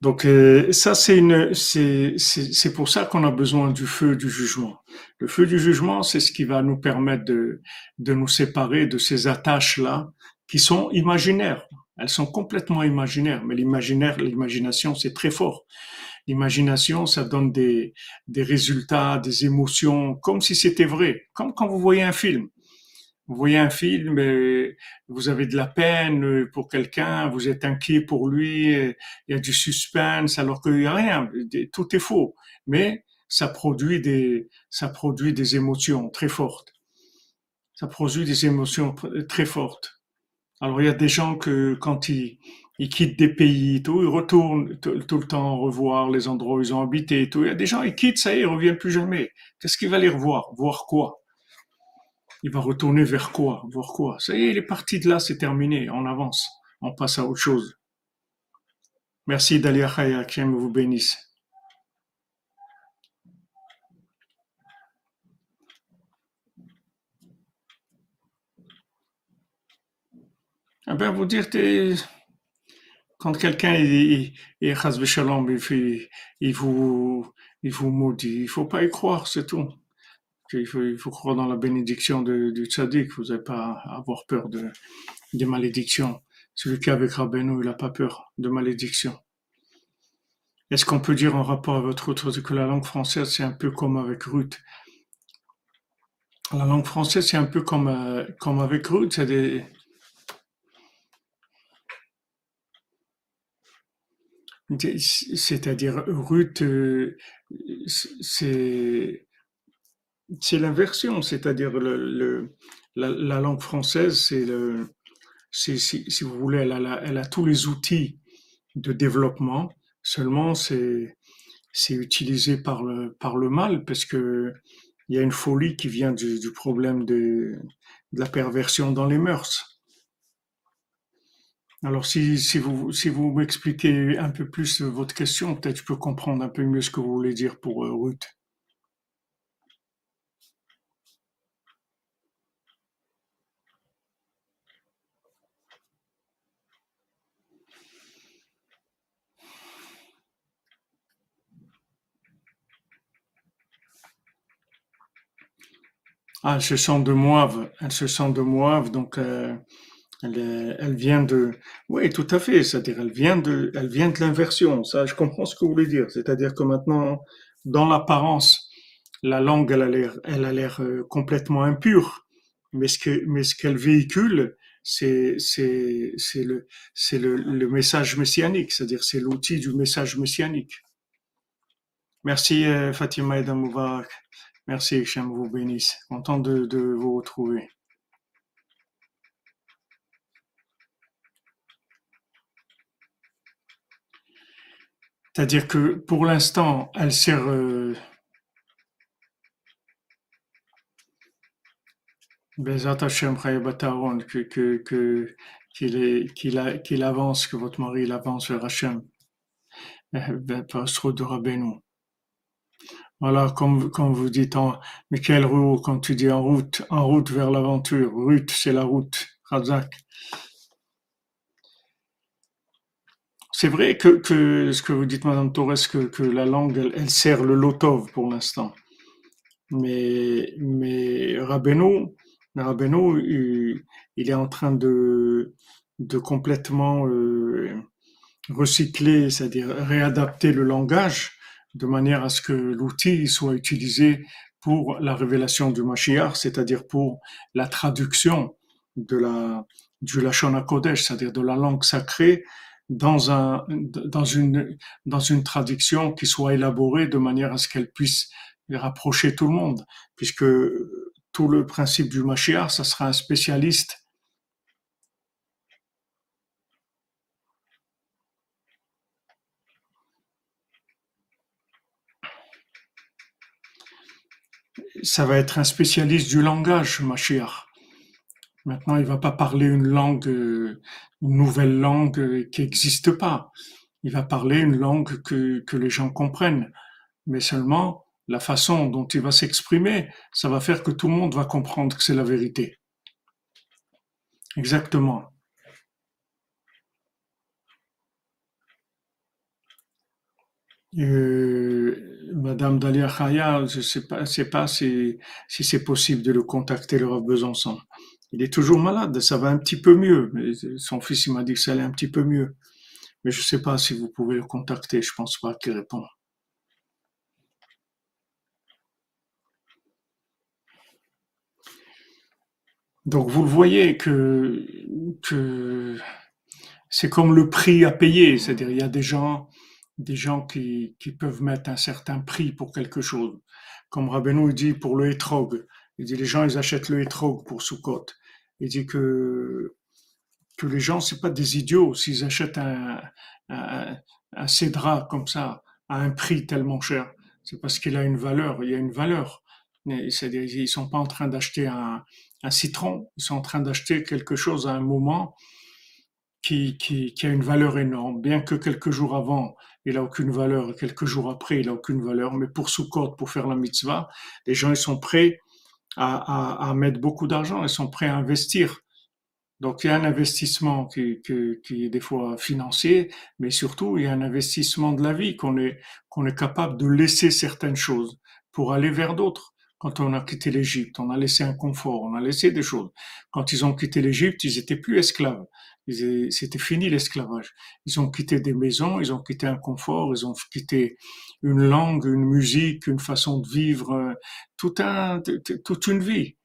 Speaker 1: Donc euh, ça, c'est une, c'est, pour ça qu'on a besoin du feu du jugement. Le feu du jugement, c'est ce qui va nous permettre de, de nous séparer de ces attaches-là qui sont imaginaires. Elles sont complètement imaginaires, mais l'imaginaire, l'imagination, c'est très fort. L'imagination, ça donne des, des résultats, des émotions, comme si c'était vrai, comme quand vous voyez un film. Vous voyez un film, et vous avez de la peine pour quelqu'un, vous êtes inquiet pour lui, il y a du suspense, alors qu'il n'y a rien, tout est faux. Mais ça produit des, ça produit des émotions très fortes. Ça produit des émotions très fortes. Alors il y a des gens que quand ils, ils quittent des pays, tout, ils retournent tout, le temps revoir les endroits où ils ont habité, tout. Il y a des gens, ils quittent, ça y est, ils reviennent plus jamais. Qu'est-ce qu'il va les revoir? Voir quoi? Il va retourner vers quoi Voir quoi Ça y est, il est parti de là, c'est terminé, on avance, on passe à autre chose. Merci Dalia Khaya, qui vous bénisse. Eh bien, vous dire, quand quelqu'un est, il, il, vous, il vous maudit, il faut pas y croire, c'est tout. Il faut, croire dans la bénédiction du tzaddik, vous n'avez pas à avoir peur de, des malédictions. Celui qui est avec Rabbeinu, il n'a pas peur de malédiction. Est-ce qu'on peut dire en rapport à votre autre que la langue française, c'est un peu comme avec Ruth La langue française, c'est un peu comme, euh, comme avec Ruth, c'est des, C'est-à-dire, Ruth, euh, c'est c'est l'inversion, c'est-à-dire la, langue française, c'est le, si, si, vous voulez, elle a, tous les outils de développement. Seulement, c'est utilisé par le mal parce que il y a une folie qui vient du, problème de, la perversion dans les mœurs. Alors, si, si vous, si vous m'expliquez un peu plus votre question, peut-être je peux comprendre un peu mieux ce que vous voulez dire pour euh, Ruth. Ah, elle se sent de Moab. Elle se sent de Moab, donc euh, elle, vient de, oui, tout à fait. C'est-à-dire, elle vient de, elle vient de l'inversion. Ça, je comprends ce que vous voulez dire. C'est-à-dire que maintenant, dans l'apparence, la langue, elle a l'air, elle euh, complètement impure. Mais ce que, ce qu'elle véhicule, c'est, le, le, message messianique. C'est-à-dire, c'est l'outil du message messianique. Merci euh, Fatima et Damoubarak. Merci, que vous bénisse. Content de, vous retrouver. C'est-à-dire que pour l'instant, elle sert euh, que, que, que, qu'il, avance, que votre mari il avance vers Hachem, euh, ben, trop de Rabbeinu. Voilà, comme, comme vous dites, en, quelle route, quand tu dis en route, en route vers l'aventure, route, c'est la route, Razak. C'est vrai que, que, ce que vous dites, Madame Torres, que, que la langue, elle, sert le lotov pour l'instant. Mais, mais il, est en train de, de complètement euh, recycler, c'est-à-dire réadapter le langage de manière à ce que l'outil soit utilisé pour la révélation du Mashiach, c'est-à-dire pour la traduction de la, du Lashon HaKodesh, c'est-à-dire de la langue sacrée dans un, dans une, dans une traduction qui soit élaborée de manière à ce qu'elle puisse rapprocher tout le monde, puisque tout le principe du Mashiach, ça sera un spécialiste ça va être un spécialiste du langage, Mashiach. Maintenant, il va pas parler une langue, une nouvelle langue qui n'existe pas. Il va parler une langue que, que les gens comprennent. Mais seulement, la façon dont il va s'exprimer, ça va faire que tout le monde va comprendre que c'est la vérité. Exactement. Euh, Madame Dalia Khaya, je pas, sais pas si, c'est possible de le contacter, le Rav Besançon. Il est toujours malade, ça va un petit peu mieux. Son fils, il m'a dit que ça allait un petit peu mieux. Mais je sais pas si vous pouvez le contacter, je pense pas qu'il répond. Donc vous le voyez que, que c'est comme le prix à payer, c'est-à-dire il y a des gens, des gens qui, qui peuvent mettre un certain prix pour quelque chose. Comme Rabbeinu dit pour le hétrog, il dit les gens ils achètent le hétrog pour Sukkot. Il dit que que les gens c'est pas des idiots s'ils achètent un, un, cédra comme ça à un prix tellement cher. C'est parce qu'il a une valeur, il y a une valeur. C'est-à-dire ils sont pas en train d'acheter un, un citron, ils sont en train d'acheter quelque chose à un moment qui, a une valeur énorme, bien que quelques jours avant, il a aucune valeur, quelques jours après, il a aucune valeur, mais pour Sukkot, pour faire la mitzvah, les gens, ils sont prêts à, mettre beaucoup d'argent, ils sont prêts à investir. Donc, il y a un investissement qui, est des fois financier, mais surtout, il y a un investissement de la vie qu'on est, qu'on est capable de laisser certaines choses pour aller vers d'autres. Quand on a quitté l'Égypte, on a laissé un confort, on a laissé des choses. Quand ils ont quitté l'Égypte, ils étaient plus esclaves. C'était fini l'esclavage. Ils ont quitté des maisons, ils ont quitté un confort, ils ont quitté une langue, une musique, une façon de vivre, euh, tout un, toute une vie.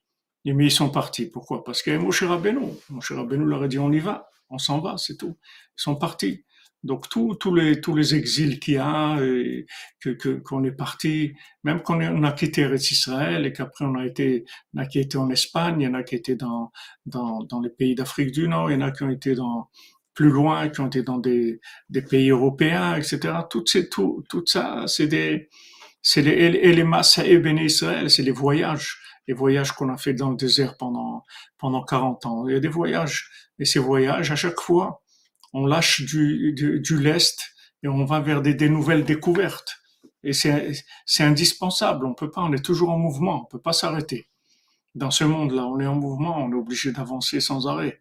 Speaker 1: Mais ils sont partis. Pourquoi? Parce que Moshe Rabbeinu, Moshe Rabbeinu leur a dit on y va, on s'en va, c'est tout. Ils sont partis. Donc tous les tous les exils qu'il y a, et que qu'on est parti, même quand on a quitté Israël et qu'après on a été, on a qui été en Espagne, il y en a qui étaient dans dans dans les pays d'Afrique du Nord, il y en a qui ont été dans plus loin, qui ont été dans des des pays européens, etc. Tout c'est tout tout ça, c'est des c'est les et masses et Israël, c'est les voyages, les voyages qu'on a fait dans le désert pendant pendant 40 ans. Il y a des voyages et ces voyages à chaque fois on lâche du, du, lest et on va vers des, des nouvelles découvertes. Et c'est indispensable. On peut pas, on est toujours en mouvement. On peut pas s'arrêter. Dans ce monde-là, on est en mouvement. On est obligé d'avancer sans arrêt.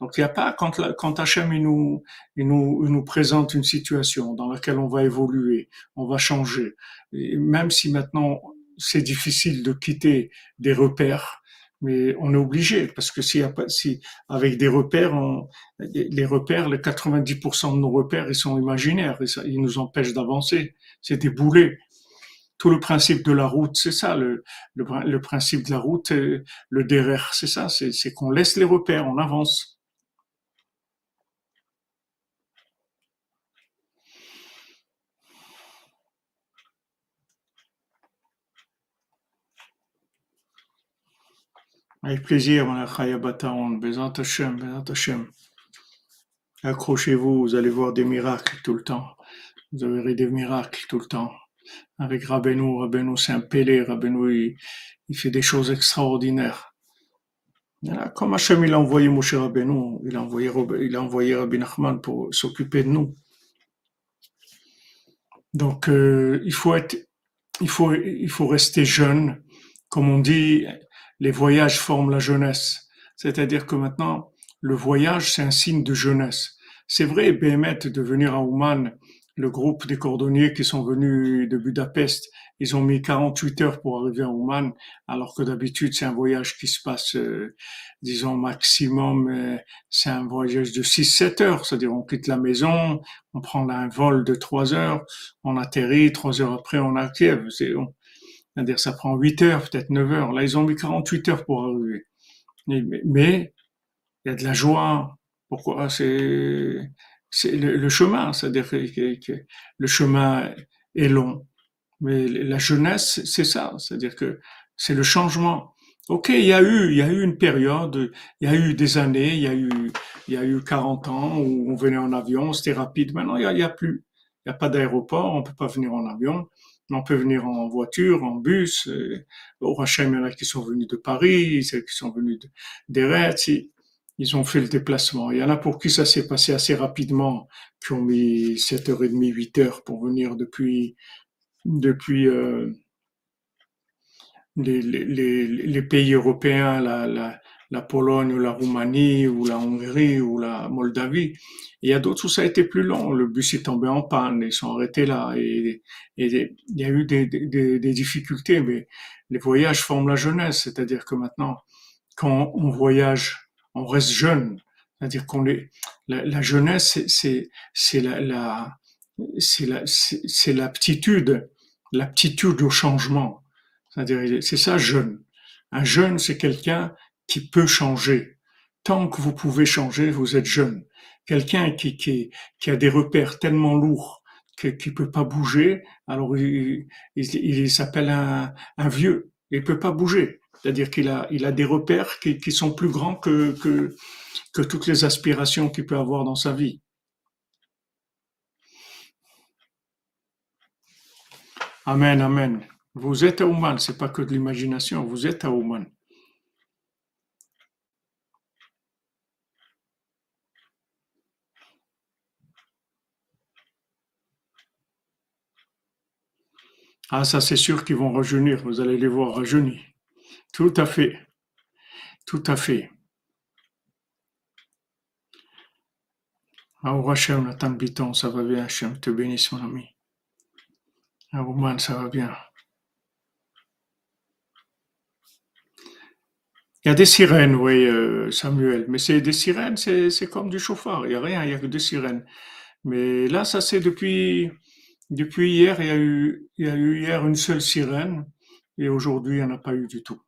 Speaker 1: Donc il n'y a pas quand quand Hachem il nous il nous il nous présente une situation dans laquelle on va évoluer, on va changer. Et même si maintenant c'est difficile de quitter des repères, mais on est obligé parce que si, si avec des repères, on, les repères, les 90% de nos repères, ils sont imaginaires, ils nous empêchent d'avancer. C'est des boulets. Tout le principe de la route, c'est ça. Le, le, principe de la route, le derrière, c'est ça. C'est qu'on laisse les repères, on avance. Avec plaisir, mon Bataon, Bezant Hashem, Bezant Hashem. Accrochez-vous, vous allez voir des miracles tout le temps. Vous verrez des miracles tout le temps. Avec Rabbeinu, Rabbeinu c'est un pélé, Rabbeinu il, fait des choses extraordinaires. Comme Hachem il a envoyé Moshe Rabbeinu, il a envoyé, il a envoyé Rabbi Nachman pour s'occuper de nous. Donc euh, il faut être, il faut, il faut rester jeune. Comme on dit, les voyages forment la jeunesse. C'est-à-dire que maintenant, le voyage, c'est un signe de jeunesse. C'est vrai, Béhémet, de venir à Ouman, le groupe des cordonniers qui sont venus de Budapest, ils ont mis 48 heures pour arriver à Ouman, alors que d'habitude c'est un voyage qui se passe, euh, disons maximum, euh, c'est un voyage de 6-7 heures, c'est-à-dire on quitte la maison, on prend un vol de 3 heures, on atterrit, 3 heures après on a Kiev, c'est-à-dire ça prend 8 heures, peut-être 9 heures. Là ils ont mis 48 heures pour arriver. Mais il y a de la joie. Pourquoi? C'est c'est le, chemin, c'est-à-dire que, le chemin est long. Mais la jeunesse, c'est ça, c'est-à-dire que c'est le changement. Ok, il y a eu, il y a eu une période, il y a eu des années, il y a eu, il y a eu 40 ans où on venait en avion, c'était rapide. Maintenant, il y a, il y a plus, il n'y a pas d'aéroport, on peut pas venir en avion, on peut venir en voiture, en bus. Au Hachem, il y en a qui sont venus de Paris, qui sont venus d'Eretz ils ont fait le déplacement. Il y en a pour qui ça s'est passé assez rapidement, qui ont mis 7h30, 8 heures pour venir depuis, depuis euh, les, les, les, pays européens, la, la, la, Pologne ou la Roumanie ou la Hongrie ou la Moldavie. il y a d'autres où ça a été plus long. Le bus est tombé en panne, ils sont arrêtés là. Et, il y a eu des, difficultés, mais les voyages forment la jeunesse. C'est-à-dire que maintenant, quand on voyage on reste jeune. C'est-à-dire qu'on est, la, jeunesse, c'est, c'est la c'est la, c'est l'aptitude, l'aptitude au changement. C'est-à-dire, c'est ça, jeune. Un jeune, c'est quelqu'un qui peut changer. Tant que vous pouvez changer, vous êtes jeune. Quelqu'un qui, qui, qui a des repères tellement lourds qu'il ne peut pas bouger, alors il, il, s'appelle un, un vieux. Il peut pas bouger. C'est-à-dire qu'il a, il a des repères qui, qui sont plus grands que, que, que toutes les aspirations qu'il peut avoir dans sa vie. Amen, amen. Vous êtes à Ouman, c'est pas que de l'imagination, vous êtes à Ouman. Ah, ça c'est sûr qu'ils vont rajeunir, vous allez les voir rajeunis. Tout à fait. Tout à fait. Au Hachem, Nathan Biton, ça va bien, Hachem, te bénisse, mon ami. Ouman, ça va bien. Il y a des sirènes, oui, euh, Samuel, mais c'est des sirènes, c'est comme du chauffard, il n'y a rien, il n'y a que des sirènes. Mais là, ça c'est depuis, depuis hier, il y, a eu, il y a eu hier une seule sirène, et aujourd'hui, il n'y en a pas eu du tout.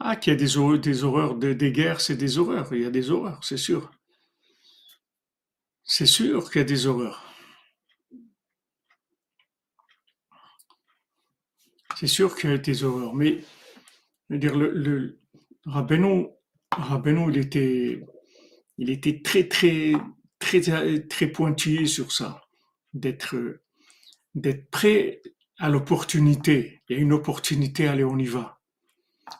Speaker 1: Ah, qu'il y a des, des horreurs, des, guerres, c'est des horreurs. Il y a des horreurs, c'est sûr. C'est sûr qu'il y a des horreurs. C'est sûr qu'il y a des horreurs. Mais, je veux dire, le, le il était, il était très, très, très, très pointillé sur ça. D'être, d'être prêt à l'opportunité. Il y a une opportunité, allez, on y va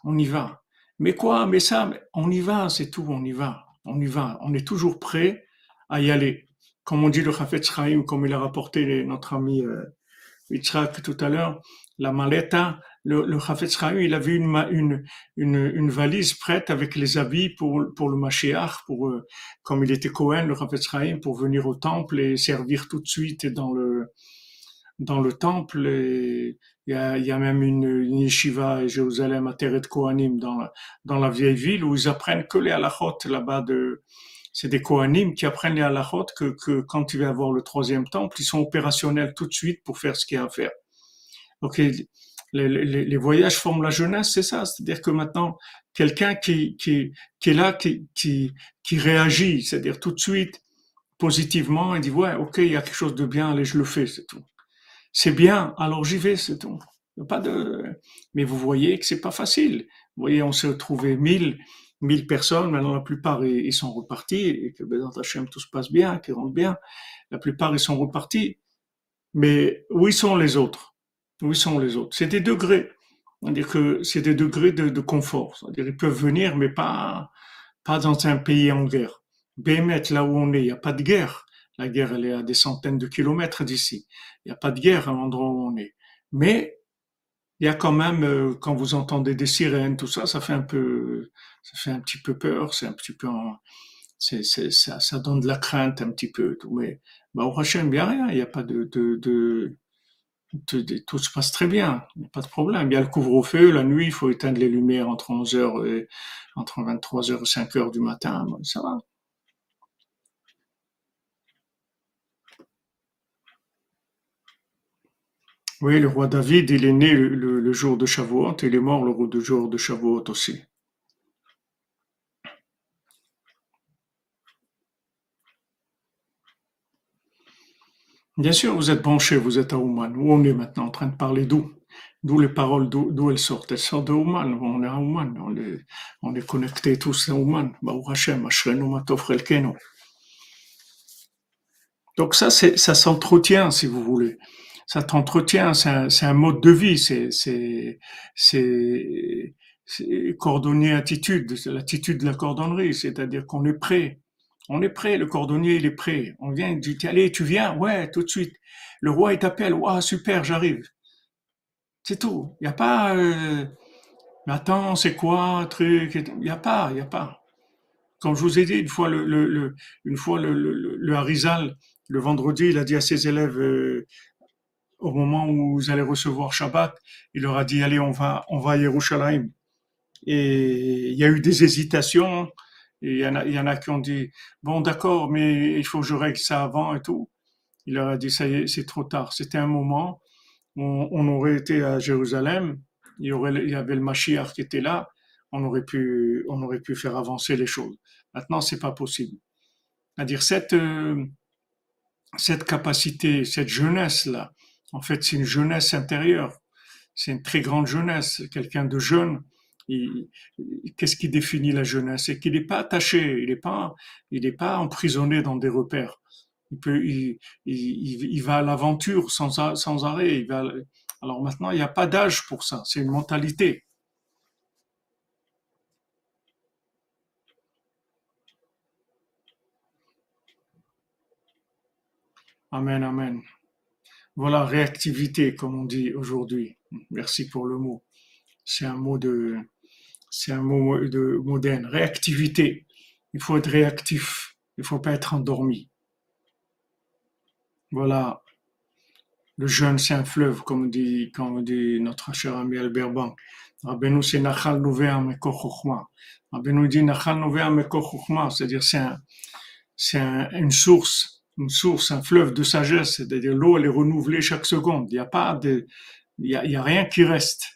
Speaker 1: on y va. Mais quoi? Mais ça, on y va, c'est tout, on y va. On y va. On est toujours prêt à y aller. Comme on dit le Chafetz Chaim, comme il a rapporté notre ami euh, tout à l'heure, la maleta, le, le Chafetz Chaim, il avait une, une, une, valise prête avec les habits pour, pour le Mashiach, pour, euh, comme il était Cohen, le Chafetz Chaim, pour venir au temple et servir tout de suite dans le, dans le temple. Il y a, il y a même une, une yeshiva à Jérusalem, à Teret Kohanim, dans la, dans la vieille ville, où ils apprennent que les halachot là-bas de, c'est des Kohanim qui apprennent les halachot que, que quand il va avoir le troisième temple, ils sont opérationnels tout de suite pour faire ce qu'il y a à faire. Donc, les, voyages forment la jeunesse, c'est ça. C'est-à-dire que maintenant, quelqu'un qui, est là, qui, réagit, c'est-à-dire tout de suite, positivement et dit ouais, ok, il y a quelque chose de bien, allez, je le fais, c'est tout. C'est bien, alors j'y vais, c'est tout. Pas de, mais vous voyez que c'est pas facile. Vous voyez, on s'est retrouvé mille, mille personnes, maintenant la plupart ils, sont repartis et que dans Hachem tout se passe bien, qu'ils rentrent bien. La plupart ils sont repartis. Mais où sont les autres? Où sont les autres? C'est des degrés. C'est-à-dire que c'est des degrés de, de confort. C'est-à-dire ils peuvent venir, mais pas, pas dans un pays en guerre. Bémet, là où on est, il n'y a pas de guerre. La guerre, elle est à des centaines de kilomètres d'ici. Il n'y a pas de guerre à l'endroit où on est. Mais il y a quand même, euh, quand vous entendez des sirènes, tout ça, ça fait un peu, ça fait un petit peu peur, c'est un petit peu, c'est, c'est, ça, ça donne de la crainte un petit peu. Mais bah, au Hachem, il n'y a rien, il n'y a pas de, de, de, tout se passe très bien, il n'y a pas de problème. Il y a le couvre-feu, la nuit, il faut éteindre les lumières entre 11h et entre 23h et 5h du matin, ça va. Oui, le roi David, il est né le, jour de Shavuot il est mort le jour de Shavuot aussi. Bien sûr, vous êtes branché, vous êtes à Ouman. Où on est maintenant en train de parler d'où? D'où les paroles, d'où elles sortent? Elles sortent de Ouman. On est à Ouman. On est, on est connectés tous à Ouman. Donc ça, ça s'entretient, si vous voulez ça t'entretient, c'est un, un, mode de vie, c'est, cordonnier attitude, c'est l'attitude de la cordonnerie, c'est-à-dire qu'on est prêt. On est prêt, le cordonnier, il est prêt. On vient, il dit, allez, tu viens? Ouais, tout de suite. Le roi, il t'appelle, waouh, super, j'arrive. C'est tout. Il n'y a pas, euh, mais attends, c'est quoi, truc? Il n'y a pas, il n'y a pas. Comme je vous ai dit, une fois le, une fois le Harizal, le vendredi, il a dit à ses élèves, euh, au moment où vous allez recevoir Shabbat, il leur a dit allez, on va, on va à Yerushalayim. Et il y a eu des hésitations. Il y, en a, il y en a qui ont dit bon d'accord, mais il faut que je règle ça avant et tout. Il leur a dit ça y est, c'est trop tard. C'était un moment où on, aurait été à Jérusalem, il y, aurait, il y avait le Mashiach qui était là, on aurait pu, on aurait pu faire avancer les choses. Maintenant, c'est pas possible. C'est-à-dire cette, euh, cette capacité, cette jeunesse là, en fait, c'est une jeunesse intérieure. C'est une très grande jeunesse. Quelqu'un de jeune, qu'est-ce qui définit la jeunesse? C'est qu'il n'est pas attaché, il n'est pas, il n'est pas emprisonné dans des repères. Il peut, il, il, va à l'aventure sans, sans arrêt. Il alors maintenant, il n'y a pas d'âge pour ça. C'est une mentalité. Amen, amen. Voilà, réactivité, comme on dit aujourd'hui. Merci pour le mot. C'est un mot de, c'est un mot de moderne. Réactivité. Il faut être réactif. Il faut pas être endormi. Voilà. Le jeûne, c'est un fleuve, comme dit, comme dit notre cher ami Albert Bank. Rabbeinu, c'est Nachal Nouvéa Mekor Chokhma. Rabbeinu dit Nachal Nouvéa Mekor Chokhma, c'est-à-dire c'est c'est un, une source une source, un fleuve de sagesse, c'est-à-dire l'eau, elle est renouvelée chaque seconde. Il n'y a pas de, il y a, rien qui reste.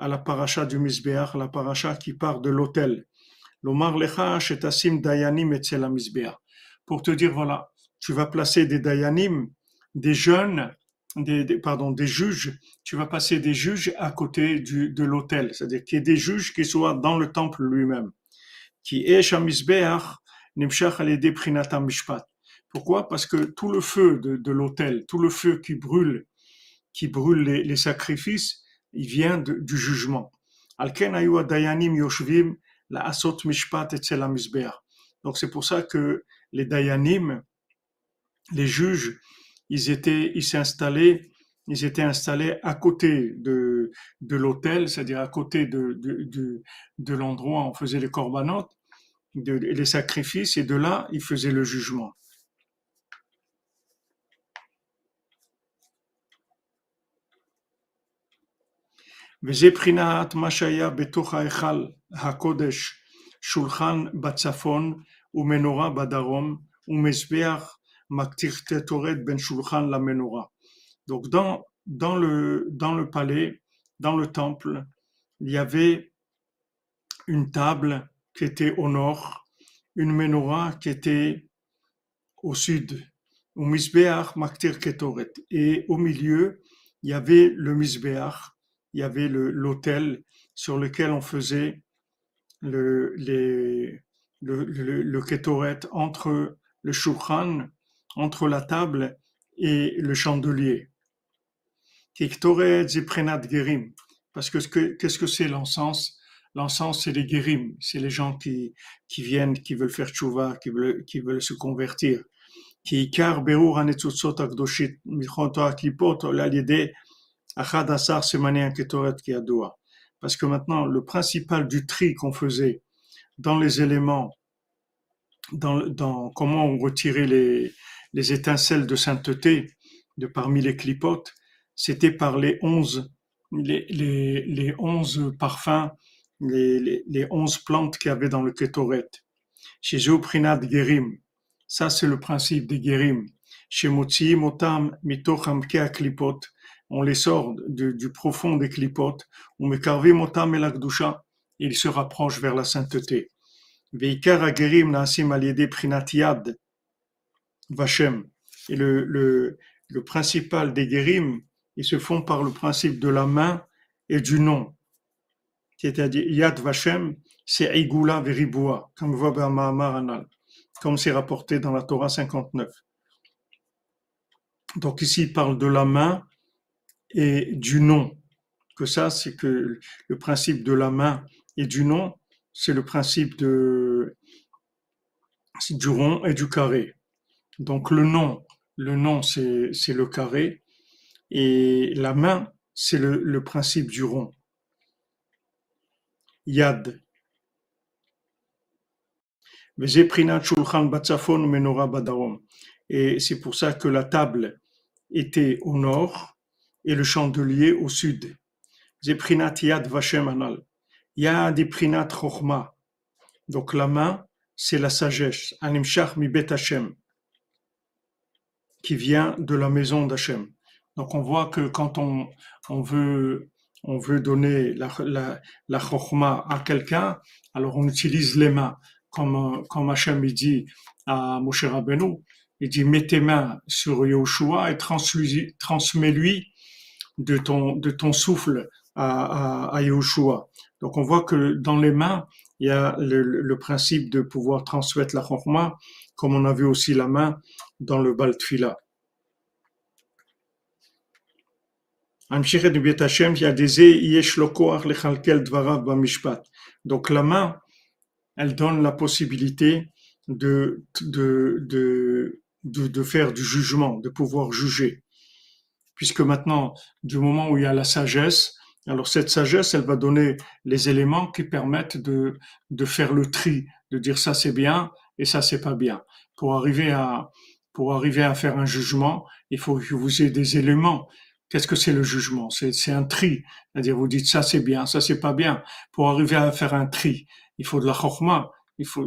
Speaker 1: à la paracha du Mizbeach, la paracha qui part de l'autel. L'Omar lecha shetasim dayanim etzel Pour te dire, voilà, tu vas placer des dayanim, des jeunes, des, pardon, des juges, tu vas passer des juges à côté du, de l'autel, c'est-à-dire qu'il y ait des juges qui soient dans le temple lui-même. Qui est nimshach mishpat. Pourquoi? Parce que tout le feu de, l'autel, tout le feu qui brûle, qui brûle les, sacrifices, il vient du jugement. Donc c'est pour ça que les dayanim, les juges, ils étaient, ils s'installaient, ils étaient installés à côté de, de l'autel, c'est-à-dire à côté de, de, de, l'endroit où on faisait les corbanotes, les sacrifices, et de là, ils faisaient le jugement. וזה בחינת מה שהיה בתוך ההיכל הקודש, שולחן בצפון ומנורה בדרום, ומזבח מקטיר קטורת בין שולחן למנורה. Donc dans, dans, le, dans le palais, dans le temple, il y avait une table qui était au nord, une menorah qui était au sud, au misbeach maktir ketoret. Et au milieu, il y avait le misbeach, il y avait l'autel sur lequel on faisait le, le, le, le entre le shulchan, entre la table et le chandelier. Ketoret ziprenat gerim. Parce que qu'est-ce que c'est l'encens? L'encens, c'est les guérim, c'est les gens qui, qui viennent, qui veulent faire tchouva, qui veulent, qui veulent se convertir. Qui Parce que maintenant, le principal du tri qu'on faisait dans les éléments, dans, dans comment on retirait les, les étincelles de sainteté de parmi les clipotes, c'était par les onze, les, les, les onze parfums les, les, 11 plantes qu'il y avait dans le Ketoret. Chez Zoprinat Gerim, ça c'est le principe des Gerim. Chez Motsi Motam Mitocham Klipot, on les sort du, profond des clipotes, on Mekarvi Motam Elakdusha, il se rapproche vers la sainteté. Et le, le, le principal des Gerim, ils se font par le principe de la main et du nom c'est-à-dire Yad Vashem, c'est Eigula Veriboua, comme voit Mahamar comme c'est rapporté dans la Torah 59. Donc ici, il parle de la main et du nom. Que ça, c'est que le principe de la main et du nom, c'est le principe de, du rond et du carré. Donc le nom, le nom, c'est, le carré et la main, c'est le, le principe du rond. Yad. Et c'est pour ça que la table était au nord et le chandelier au sud. Zeprinat Yad Vashem Anal. Yad Chochma. Donc la main, c'est la sagesse. Animshach mi. Qui vient de la maison d'Hachem. Donc on voit que quand on, on veut on veut donner la, la, la à quelqu'un, alors on utilise les mains. Comme, comme Hachem dit à Moshe Rabbeinu, il dit mets tes mains sur Yahushua et transmets-lui de ton, de ton souffle à, à. Donc on voit que dans les mains, il y a le, principe de pouvoir transmettre la chokma, comme on a vu aussi la main dans le Baltfila. Donc la main, elle donne la possibilité de, de, de, de faire du jugement, de pouvoir juger. Puisque maintenant, du moment où il y a la sagesse, alors cette sagesse, elle va donner les éléments qui permettent de, de faire le tri, de dire ça c'est bien et ça c'est pas bien. Pour arriver à, pour arriver à faire un jugement, il faut que vous ayez des éléments Qu'est-ce que c'est le jugement? C'est un tri. C'est-à-dire, vous dites ça c'est bien, ça c'est pas bien. Pour arriver à faire un tri, il faut de la chorma. Il faut,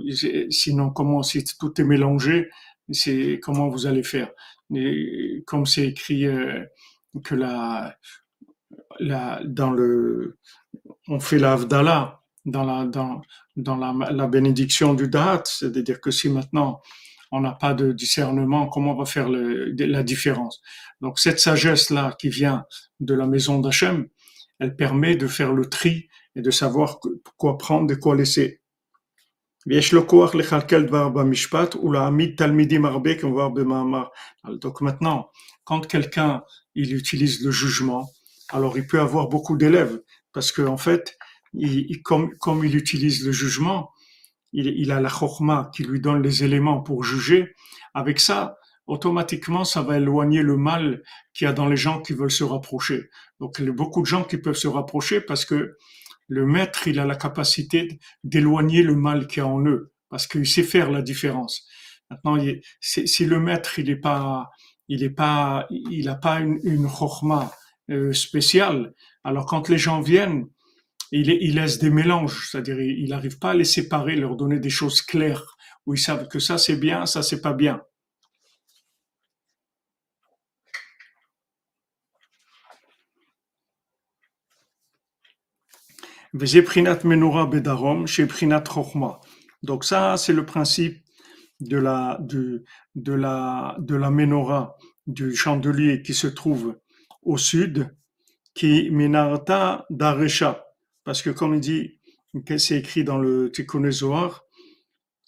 Speaker 1: sinon, comment, si tout est mélangé, c'est comment vous allez faire? Comme c'est écrit euh, que la, la, dans le, on fait la dans la, dans, dans la, la bénédiction du date, c'est-à-dire que si maintenant on n'a pas de discernement, comment on va faire la différence? Donc cette sagesse-là qui vient de la maison d'Hachem, elle permet de faire le tri et de savoir quoi prendre et quoi laisser. Donc maintenant, quand quelqu'un il utilise le jugement, alors il peut avoir beaucoup d'élèves parce qu'en en fait, il, comme, il utilise le jugement, il, a la chokma qui lui donne les éléments pour juger, avec ça, automatiquement, ça va éloigner le mal qu'il y a dans les gens qui veulent se rapprocher. Donc, il y a beaucoup de gens qui peuvent se rapprocher parce que le maître, il a la capacité d'éloigner le mal qu'il y a en eux, parce qu'il sait faire la différence. Maintenant, si le maître, il n'est pas, il est pas, il n'a pas une, une chokma euh, spéciale, Alors quand les gens viennent, il, il laisse des mélanges, c'est-à-dire il n'arrive pas à les séparer, leur donner des choses claires, où ils savent que ça c'est bien, ça c'est pas bien. Donc ça, c'est le principe de la, de, de la, de la menorah, du chandelier qui se trouve au sud, qui minarta daresha. Parce que comme il dit, c'est écrit dans le Tikkun Zohar,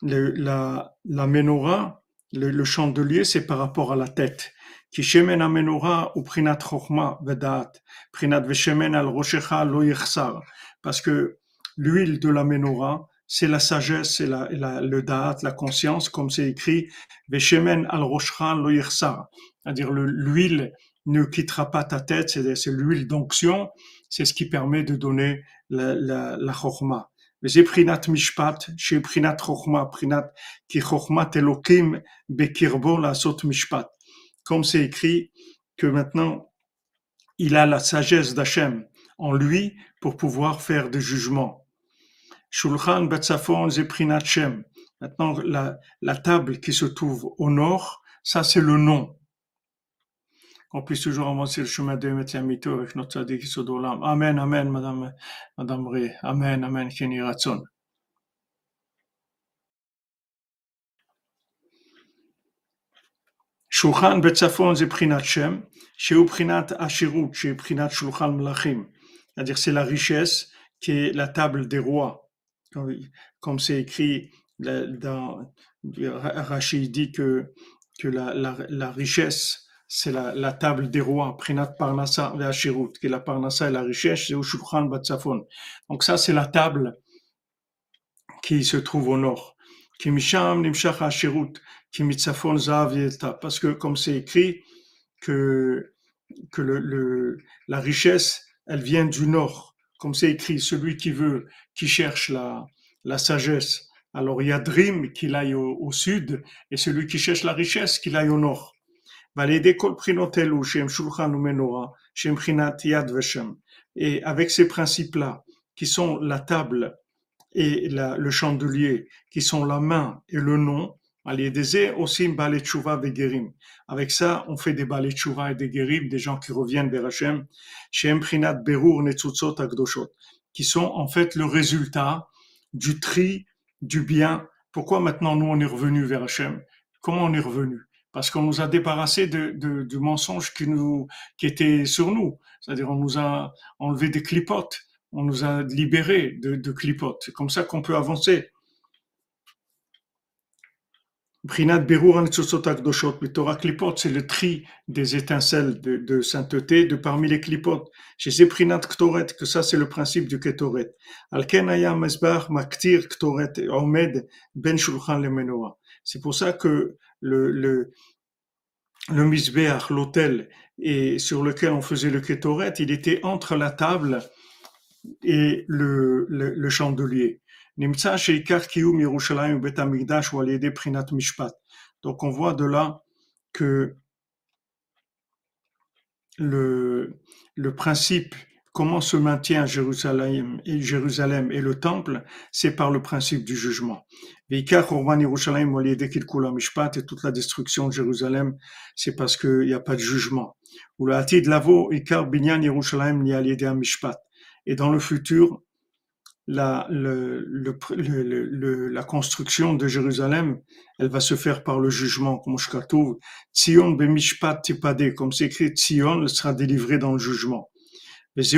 Speaker 1: la, menorah, le, chandelier, c'est par rapport à la tête. Roshecha lo yichsar Parce que l'huile de la menorah, c'est la sagesse, c'est la, la, le da'at, la conscience, comme c'est écrit, veshemen al roshcha lo yichsar. C'est-à-dire l'huile ne quittera pas ta tête, c'est l'huile d'onction, c'est ce qui permet de donner la, la, la chokma. וזה בחינת משפט, שהיא בחינת חוכמה, בחינת כי חוכמת אלוקים בקרבו לעשות משפט. Comme c'est écrit que maintenant, il a la sagesse d'Hachem en lui pour pouvoir faire des jugements. Shulchan Batsafon Zeprinat Shem. Maintenant, la, la table qui se trouve au nord, ça c'est le nom qu'on puisse toujours avancer le chemin de Mito avec notre Sadiq Sodolam. Amen, Amen, Madame, Madame Ré. Amen, Amen, Kenny Ratson. שולחן בצפון זה בחינת שם, שהוא בחינת עשירות, שהיא בחינת שולחן מלכים. c'est-à-dire c'est la richesse qui est la table des rois. Comme c'est écrit dans Rachid dit que, que la, la, la richesse c'est la, la, table des rois, Prinat Parnassa Ve'ashirut, qui est la Parnassa et la richesse, c'est au Shulchan Batsafon. Donc ça, c'est la table qui se trouve au nord. Kimisham Nimshach Ashirut, Kimitzafon Zavieta, parce que comme c'est écrit que, que le, le, la richesse, elle vient du nord. Comme c'est écrit, celui qui veut, qui cherche la, la sagesse, alors il y a Dream qu'il aille au, au sud, et celui qui cherche la richesse, qu'il aille au nord. Et avec ces principes-là, qui sont la table et la, le chandelier, qui sont la main et le nom, avec ça, on fait des balais et des guérim, des gens qui reviennent vers Hachem, qui sont en fait le résultat du tri du bien. Pourquoi maintenant nous on est revenu vers Hachem? Comment on est revenu? Parce qu'on nous a débarrassé de, de, du mensonge qui nous qui était sur nous. C'est-à-dire on nous a enlevé des clipotes, on nous a libérés de, de clipotes. C'est comme ça qu'on peut avancer. Brinat Berur Torah Klipot, c'est le tri des étincelles de, sainteté de parmi les clipotes. Chez ces Brinat Ktoret, que ça c'est le principe du Ketoret. Alken Ayam Mesbar Maktir Ktoret Omed Ben Shulchan le. C'est pour ça que le, le, le l'autel, et sur lequel on faisait le kétoret, il était entre la table et le, le chandelier. Donc on voit de là que le, le principe comment se maintient Jérusalem et Jérusalem et le temple, c'est par le principe du jugement. Et toute la destruction de Jérusalem, c'est parce qu'il n'y a pas de jugement. Et dans le futur, la, le, le, le, la construction de Jérusalem, elle va se faire par le jugement, comme je Tzion bemishpat tipade, comme c'est écrit, Tzion sera délivré dans le jugement. C'est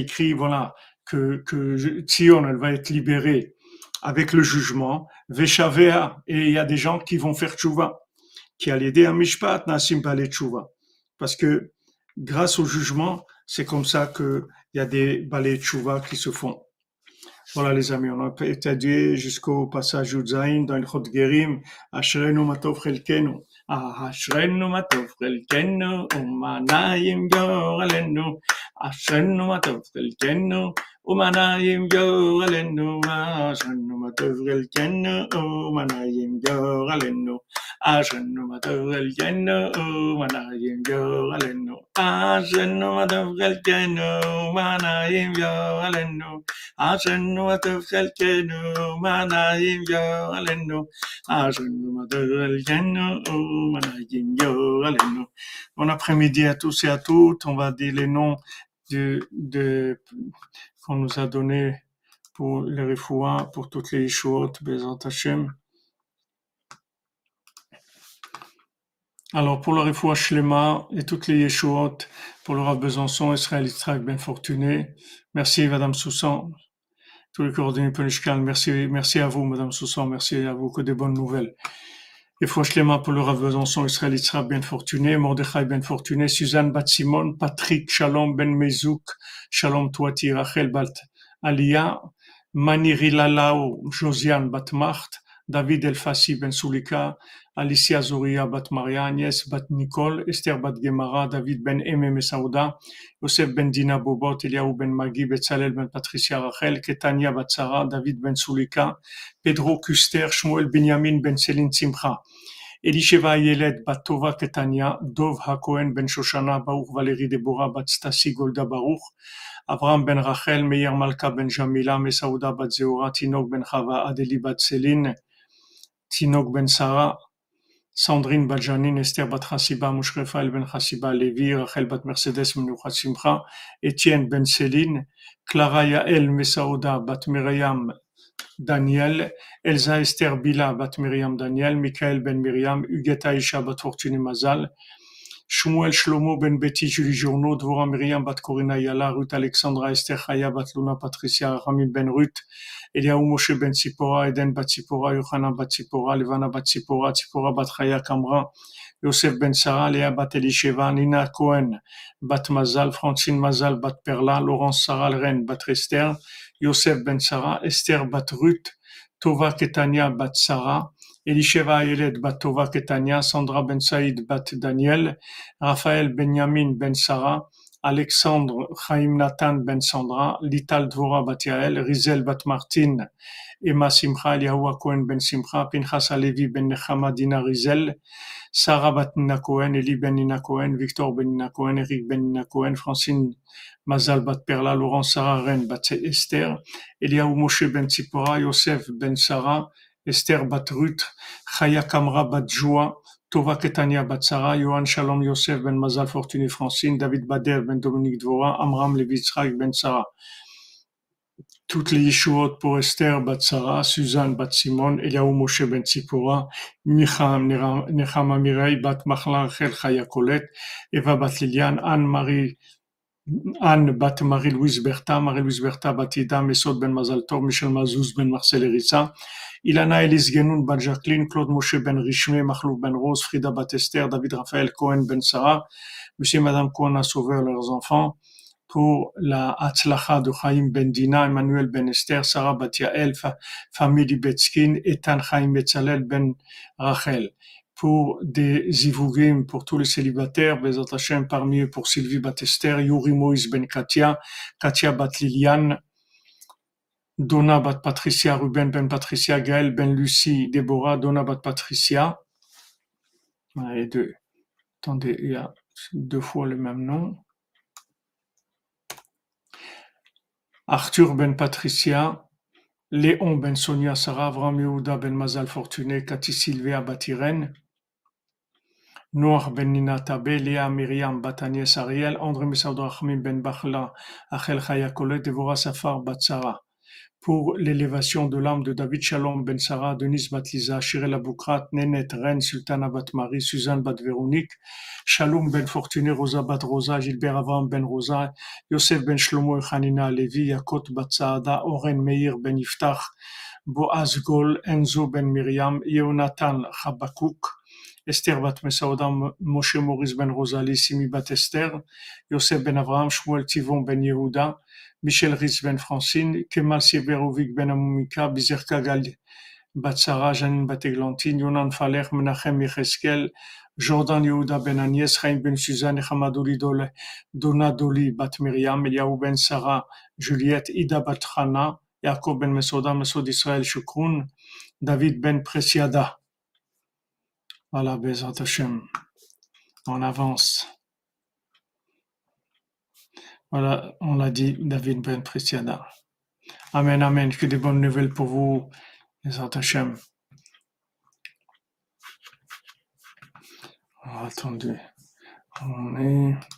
Speaker 1: écrit, voilà, que, que Tzion, elle va être libérée avec le jugement. Veshavea, et il y a des gens qui vont faire tchouva. Qui a l'aider à Mishpat, Nasim. Parce que grâce au jugement, c'est comme ça qu'il y a des balais tchouva qui se font. Voilà les amis, on a étudié jusqu'au passage Udzaïn dans le Chod Gerim, Ashrenu Matov Chelkenu. אשרנו מה טוב חלקנו, ומעניים גורלנו. אשרנו מה טוב חלקנו, ומנעים גורלנו, אשרנו מה טוב חלקנו, ומנעים גורלנו, אשרנו מה טוב חלקנו, ומנעים גורלנו, אשרנו מה טוב חלקנו, ומנעים גורלנו, אשרנו מה טוב חלקנו, ומנעים גורלנו, אשרנו מה טוב חלקנו, ומנעים גורלנו. Bon après-midi à tous et à toutes, on va dire les noms qu'on nous a donné pour les refoua, pour toutes les Yeshuot, Bezat. Alors, pour le refoua Shlema et toutes les Yeshuot, pour le Rav Besançon, Israël Yitzhak Ben Fortuné, merci Madame Soussan, tous les coordonnées Penishkan, merci, merci à vous Madame Soussan, merci à vous, que des bonnes nouvelles. Et Shlema pour le Rav Besançon, Israël Yitzhak Ben Fortuné, Mordechai Ben Fortuné, Suzanne Bat Simon, Patrick Shalom Ben Mezouk, Shalom Touati, Rachel Bat Alia, Maniri Lalao, Josiane Bat Macht, David Elfassi Ben Sulika, Alicia Zoria Bat Maria, Agnès Bat Nicole, Esther Bat Gemara, David Ben Eme Saouda, Yosef Ben Dina Bobot, Eliaou Ben Magi, Betzalel Ben Patricia Rachel, Ketania Bat Sarah, David Ben Sulika, Pedro Kuster, Shmuel Benjamin Ben Selin Simcha, Elisheva Yelet Bat Tova Ketania, Dov HaKohen Ben Shoshana, Baruch Valérie Deborah Bat Stasi Golda Baruch, Abraham ben Rachel, Meir Malka ben Jamila, Mesauda bat Zeora, Tinok ben Chava, Adeli bat Céline, Tinok ben Sarah, Sandrine bat Janine, Esther bat Chassiba, Mushrefael ben Chassiba, Levi, Rachel bat Mercedes Simcha, Etienne ben Céline, Clara Yael Mesauda bat Miriam Daniel, Elsa Esther Bila bat Miriam Daniel, Michael ben Miriam, Huguette Aisha bat Mazal, Shmuel Shlomo Ben Betty, Julie Journeau, Dvorah Myriam Bat Corina Yala, Ruth Alexandra, Esther Chaya Bat Luna, Patricia Ramim Ben Ruth, Eliaou Moshe Ben Eden Bat Tzipora, Yochanan Bat Levana Bat Tzipora, Bat Chaya Kamra, Yosef Ben Sarah, Léa Bat Elisheva, Nina Cohen, Bat Mazal, Francine Mazal, Bat Perla, Laurence Sarah Ren, Bat Esther, Yosef Ben Sarah, Esther Bat Ruth, Tova Ketania Bat Sarah, Elisheva Ayelet bat Tova Ketania, Sandra ben Saïd bat Daniel, Raphaël Benjamin ben Sarah, Alexandre Chaim Nathan ben Sandra, Lital Dvora bat Yael, Rizel bat Martin, Emma Simcha, Eliyahu Cohen ben Simcha, Pinchas Alevi ben Nechama Dina Rizel, Sarah bat Nina Cohen, Eli ben Nina Cohen, Victor ben Nina Cohen, Eric ben Nina Cohen, Francine Mazal bat Perla, Laurent Sarah Ren bat Esther, Eliyahu Moshe ben Tzipora, Yosef ben Sarah, Esther bat Ruth, Chaya Kamra bat Joa, Tova Ketania bat Sarah, Yohan Shalom Yosef ben Mazal Fortuné Francine, David Bader ben Dominique Dvora, Amram Levitzrak ben Sarah. Toutes les Yeshuot pour Esther bat Sarah, Suzanne bat Simon, Eliaou Moshe ben Micham Nechama Mirei bat Machlan Rachel Chaya Colette, Eva bat Liliane, Anne-Marie Anne bat Marie-Louise Bertha, Marie-Louise Bertha bat Ida, Mesod ben Mazal Tov, Michel Mazouz ben Marcel Erissa, Ilana Elise Genoun bat Jacqueline, Claude Moshe ben Richmé, Mahlouf ben Rose, Frida bat Esther, David Raphaël Cohen ben Sarah, Monsieur et Madame Cohen a sauvé leurs enfants, pour la Hatzlacha de Chaim ben Dina, Emmanuel ben Esther, Sarah bat Yael, famille Betskin, Ethan Chaim Betzalel ben Rachel pour des Zivugim, pour tous les célibataires, Bezat parmi eux pour Sylvie Batester, Yuri Moïse Ben Katia, Katia Bat Liliane, Donna Bat Patricia, Ruben Ben Patricia, Gaël Ben Lucie, Déborah, Donna Bat Patricia. Et deux. Attendez, il y a deux fois le même nom. Arthur Ben Patricia, Léon Ben Sonia, Sarah Avram Ben Mazal Fortuné, Cathy Sylvia Batiren, Noir ben Nina Tabé, Léa Myriam bat Ariel, André Messaoud ben Bachla, Achel Chayakolet, Devora Safar bat Pour l'élévation de l'âme de David Shalom ben Sarah, Denise Batliza, Shirel Aboukrat, Nenet Ren, Sultana bat Marie, Suzanne bat Véronique, Shalom ben Fortuné, Rosa bat Rosa, Gilbert Avram ben Rosa, Yosef ben Shlomo Hanina Levi, Yakot bat Saada, Oren Meir ben Yiftach, Boaz Gol, Enzo ben Miriam, Yonatan Chabakouk, Esther bat Mesauda, Moshe Maurice ben Rosalie, Simi bat Esther, Yosef ben Abraham, Shmuel Tivon ben Yehuda, Michel Ritz ben Francine, Kemal Sieberovic ben Amumika, Bizerka Batsara, Janine Bateglantine, Yonan Faler, Menachem Yecheskel, Jordan Yehuda Ben Agnès, Chaim Ben Suzanne, Hamadouli Dole, Donna Doli Bat Miriam, Eliaou Ben Sarah, Juliette Ida Batrana, Yaakov Ben Mesoda, Mesod Israël Shukroun, David Ben Presiada. Voilà, Bezat Hashem. On avance. Voilà, on l'a dit, David Ben Presiada. Amen, Amen. Que des bonnes nouvelles pour vous, Bezat Hashem. Attendez. On est.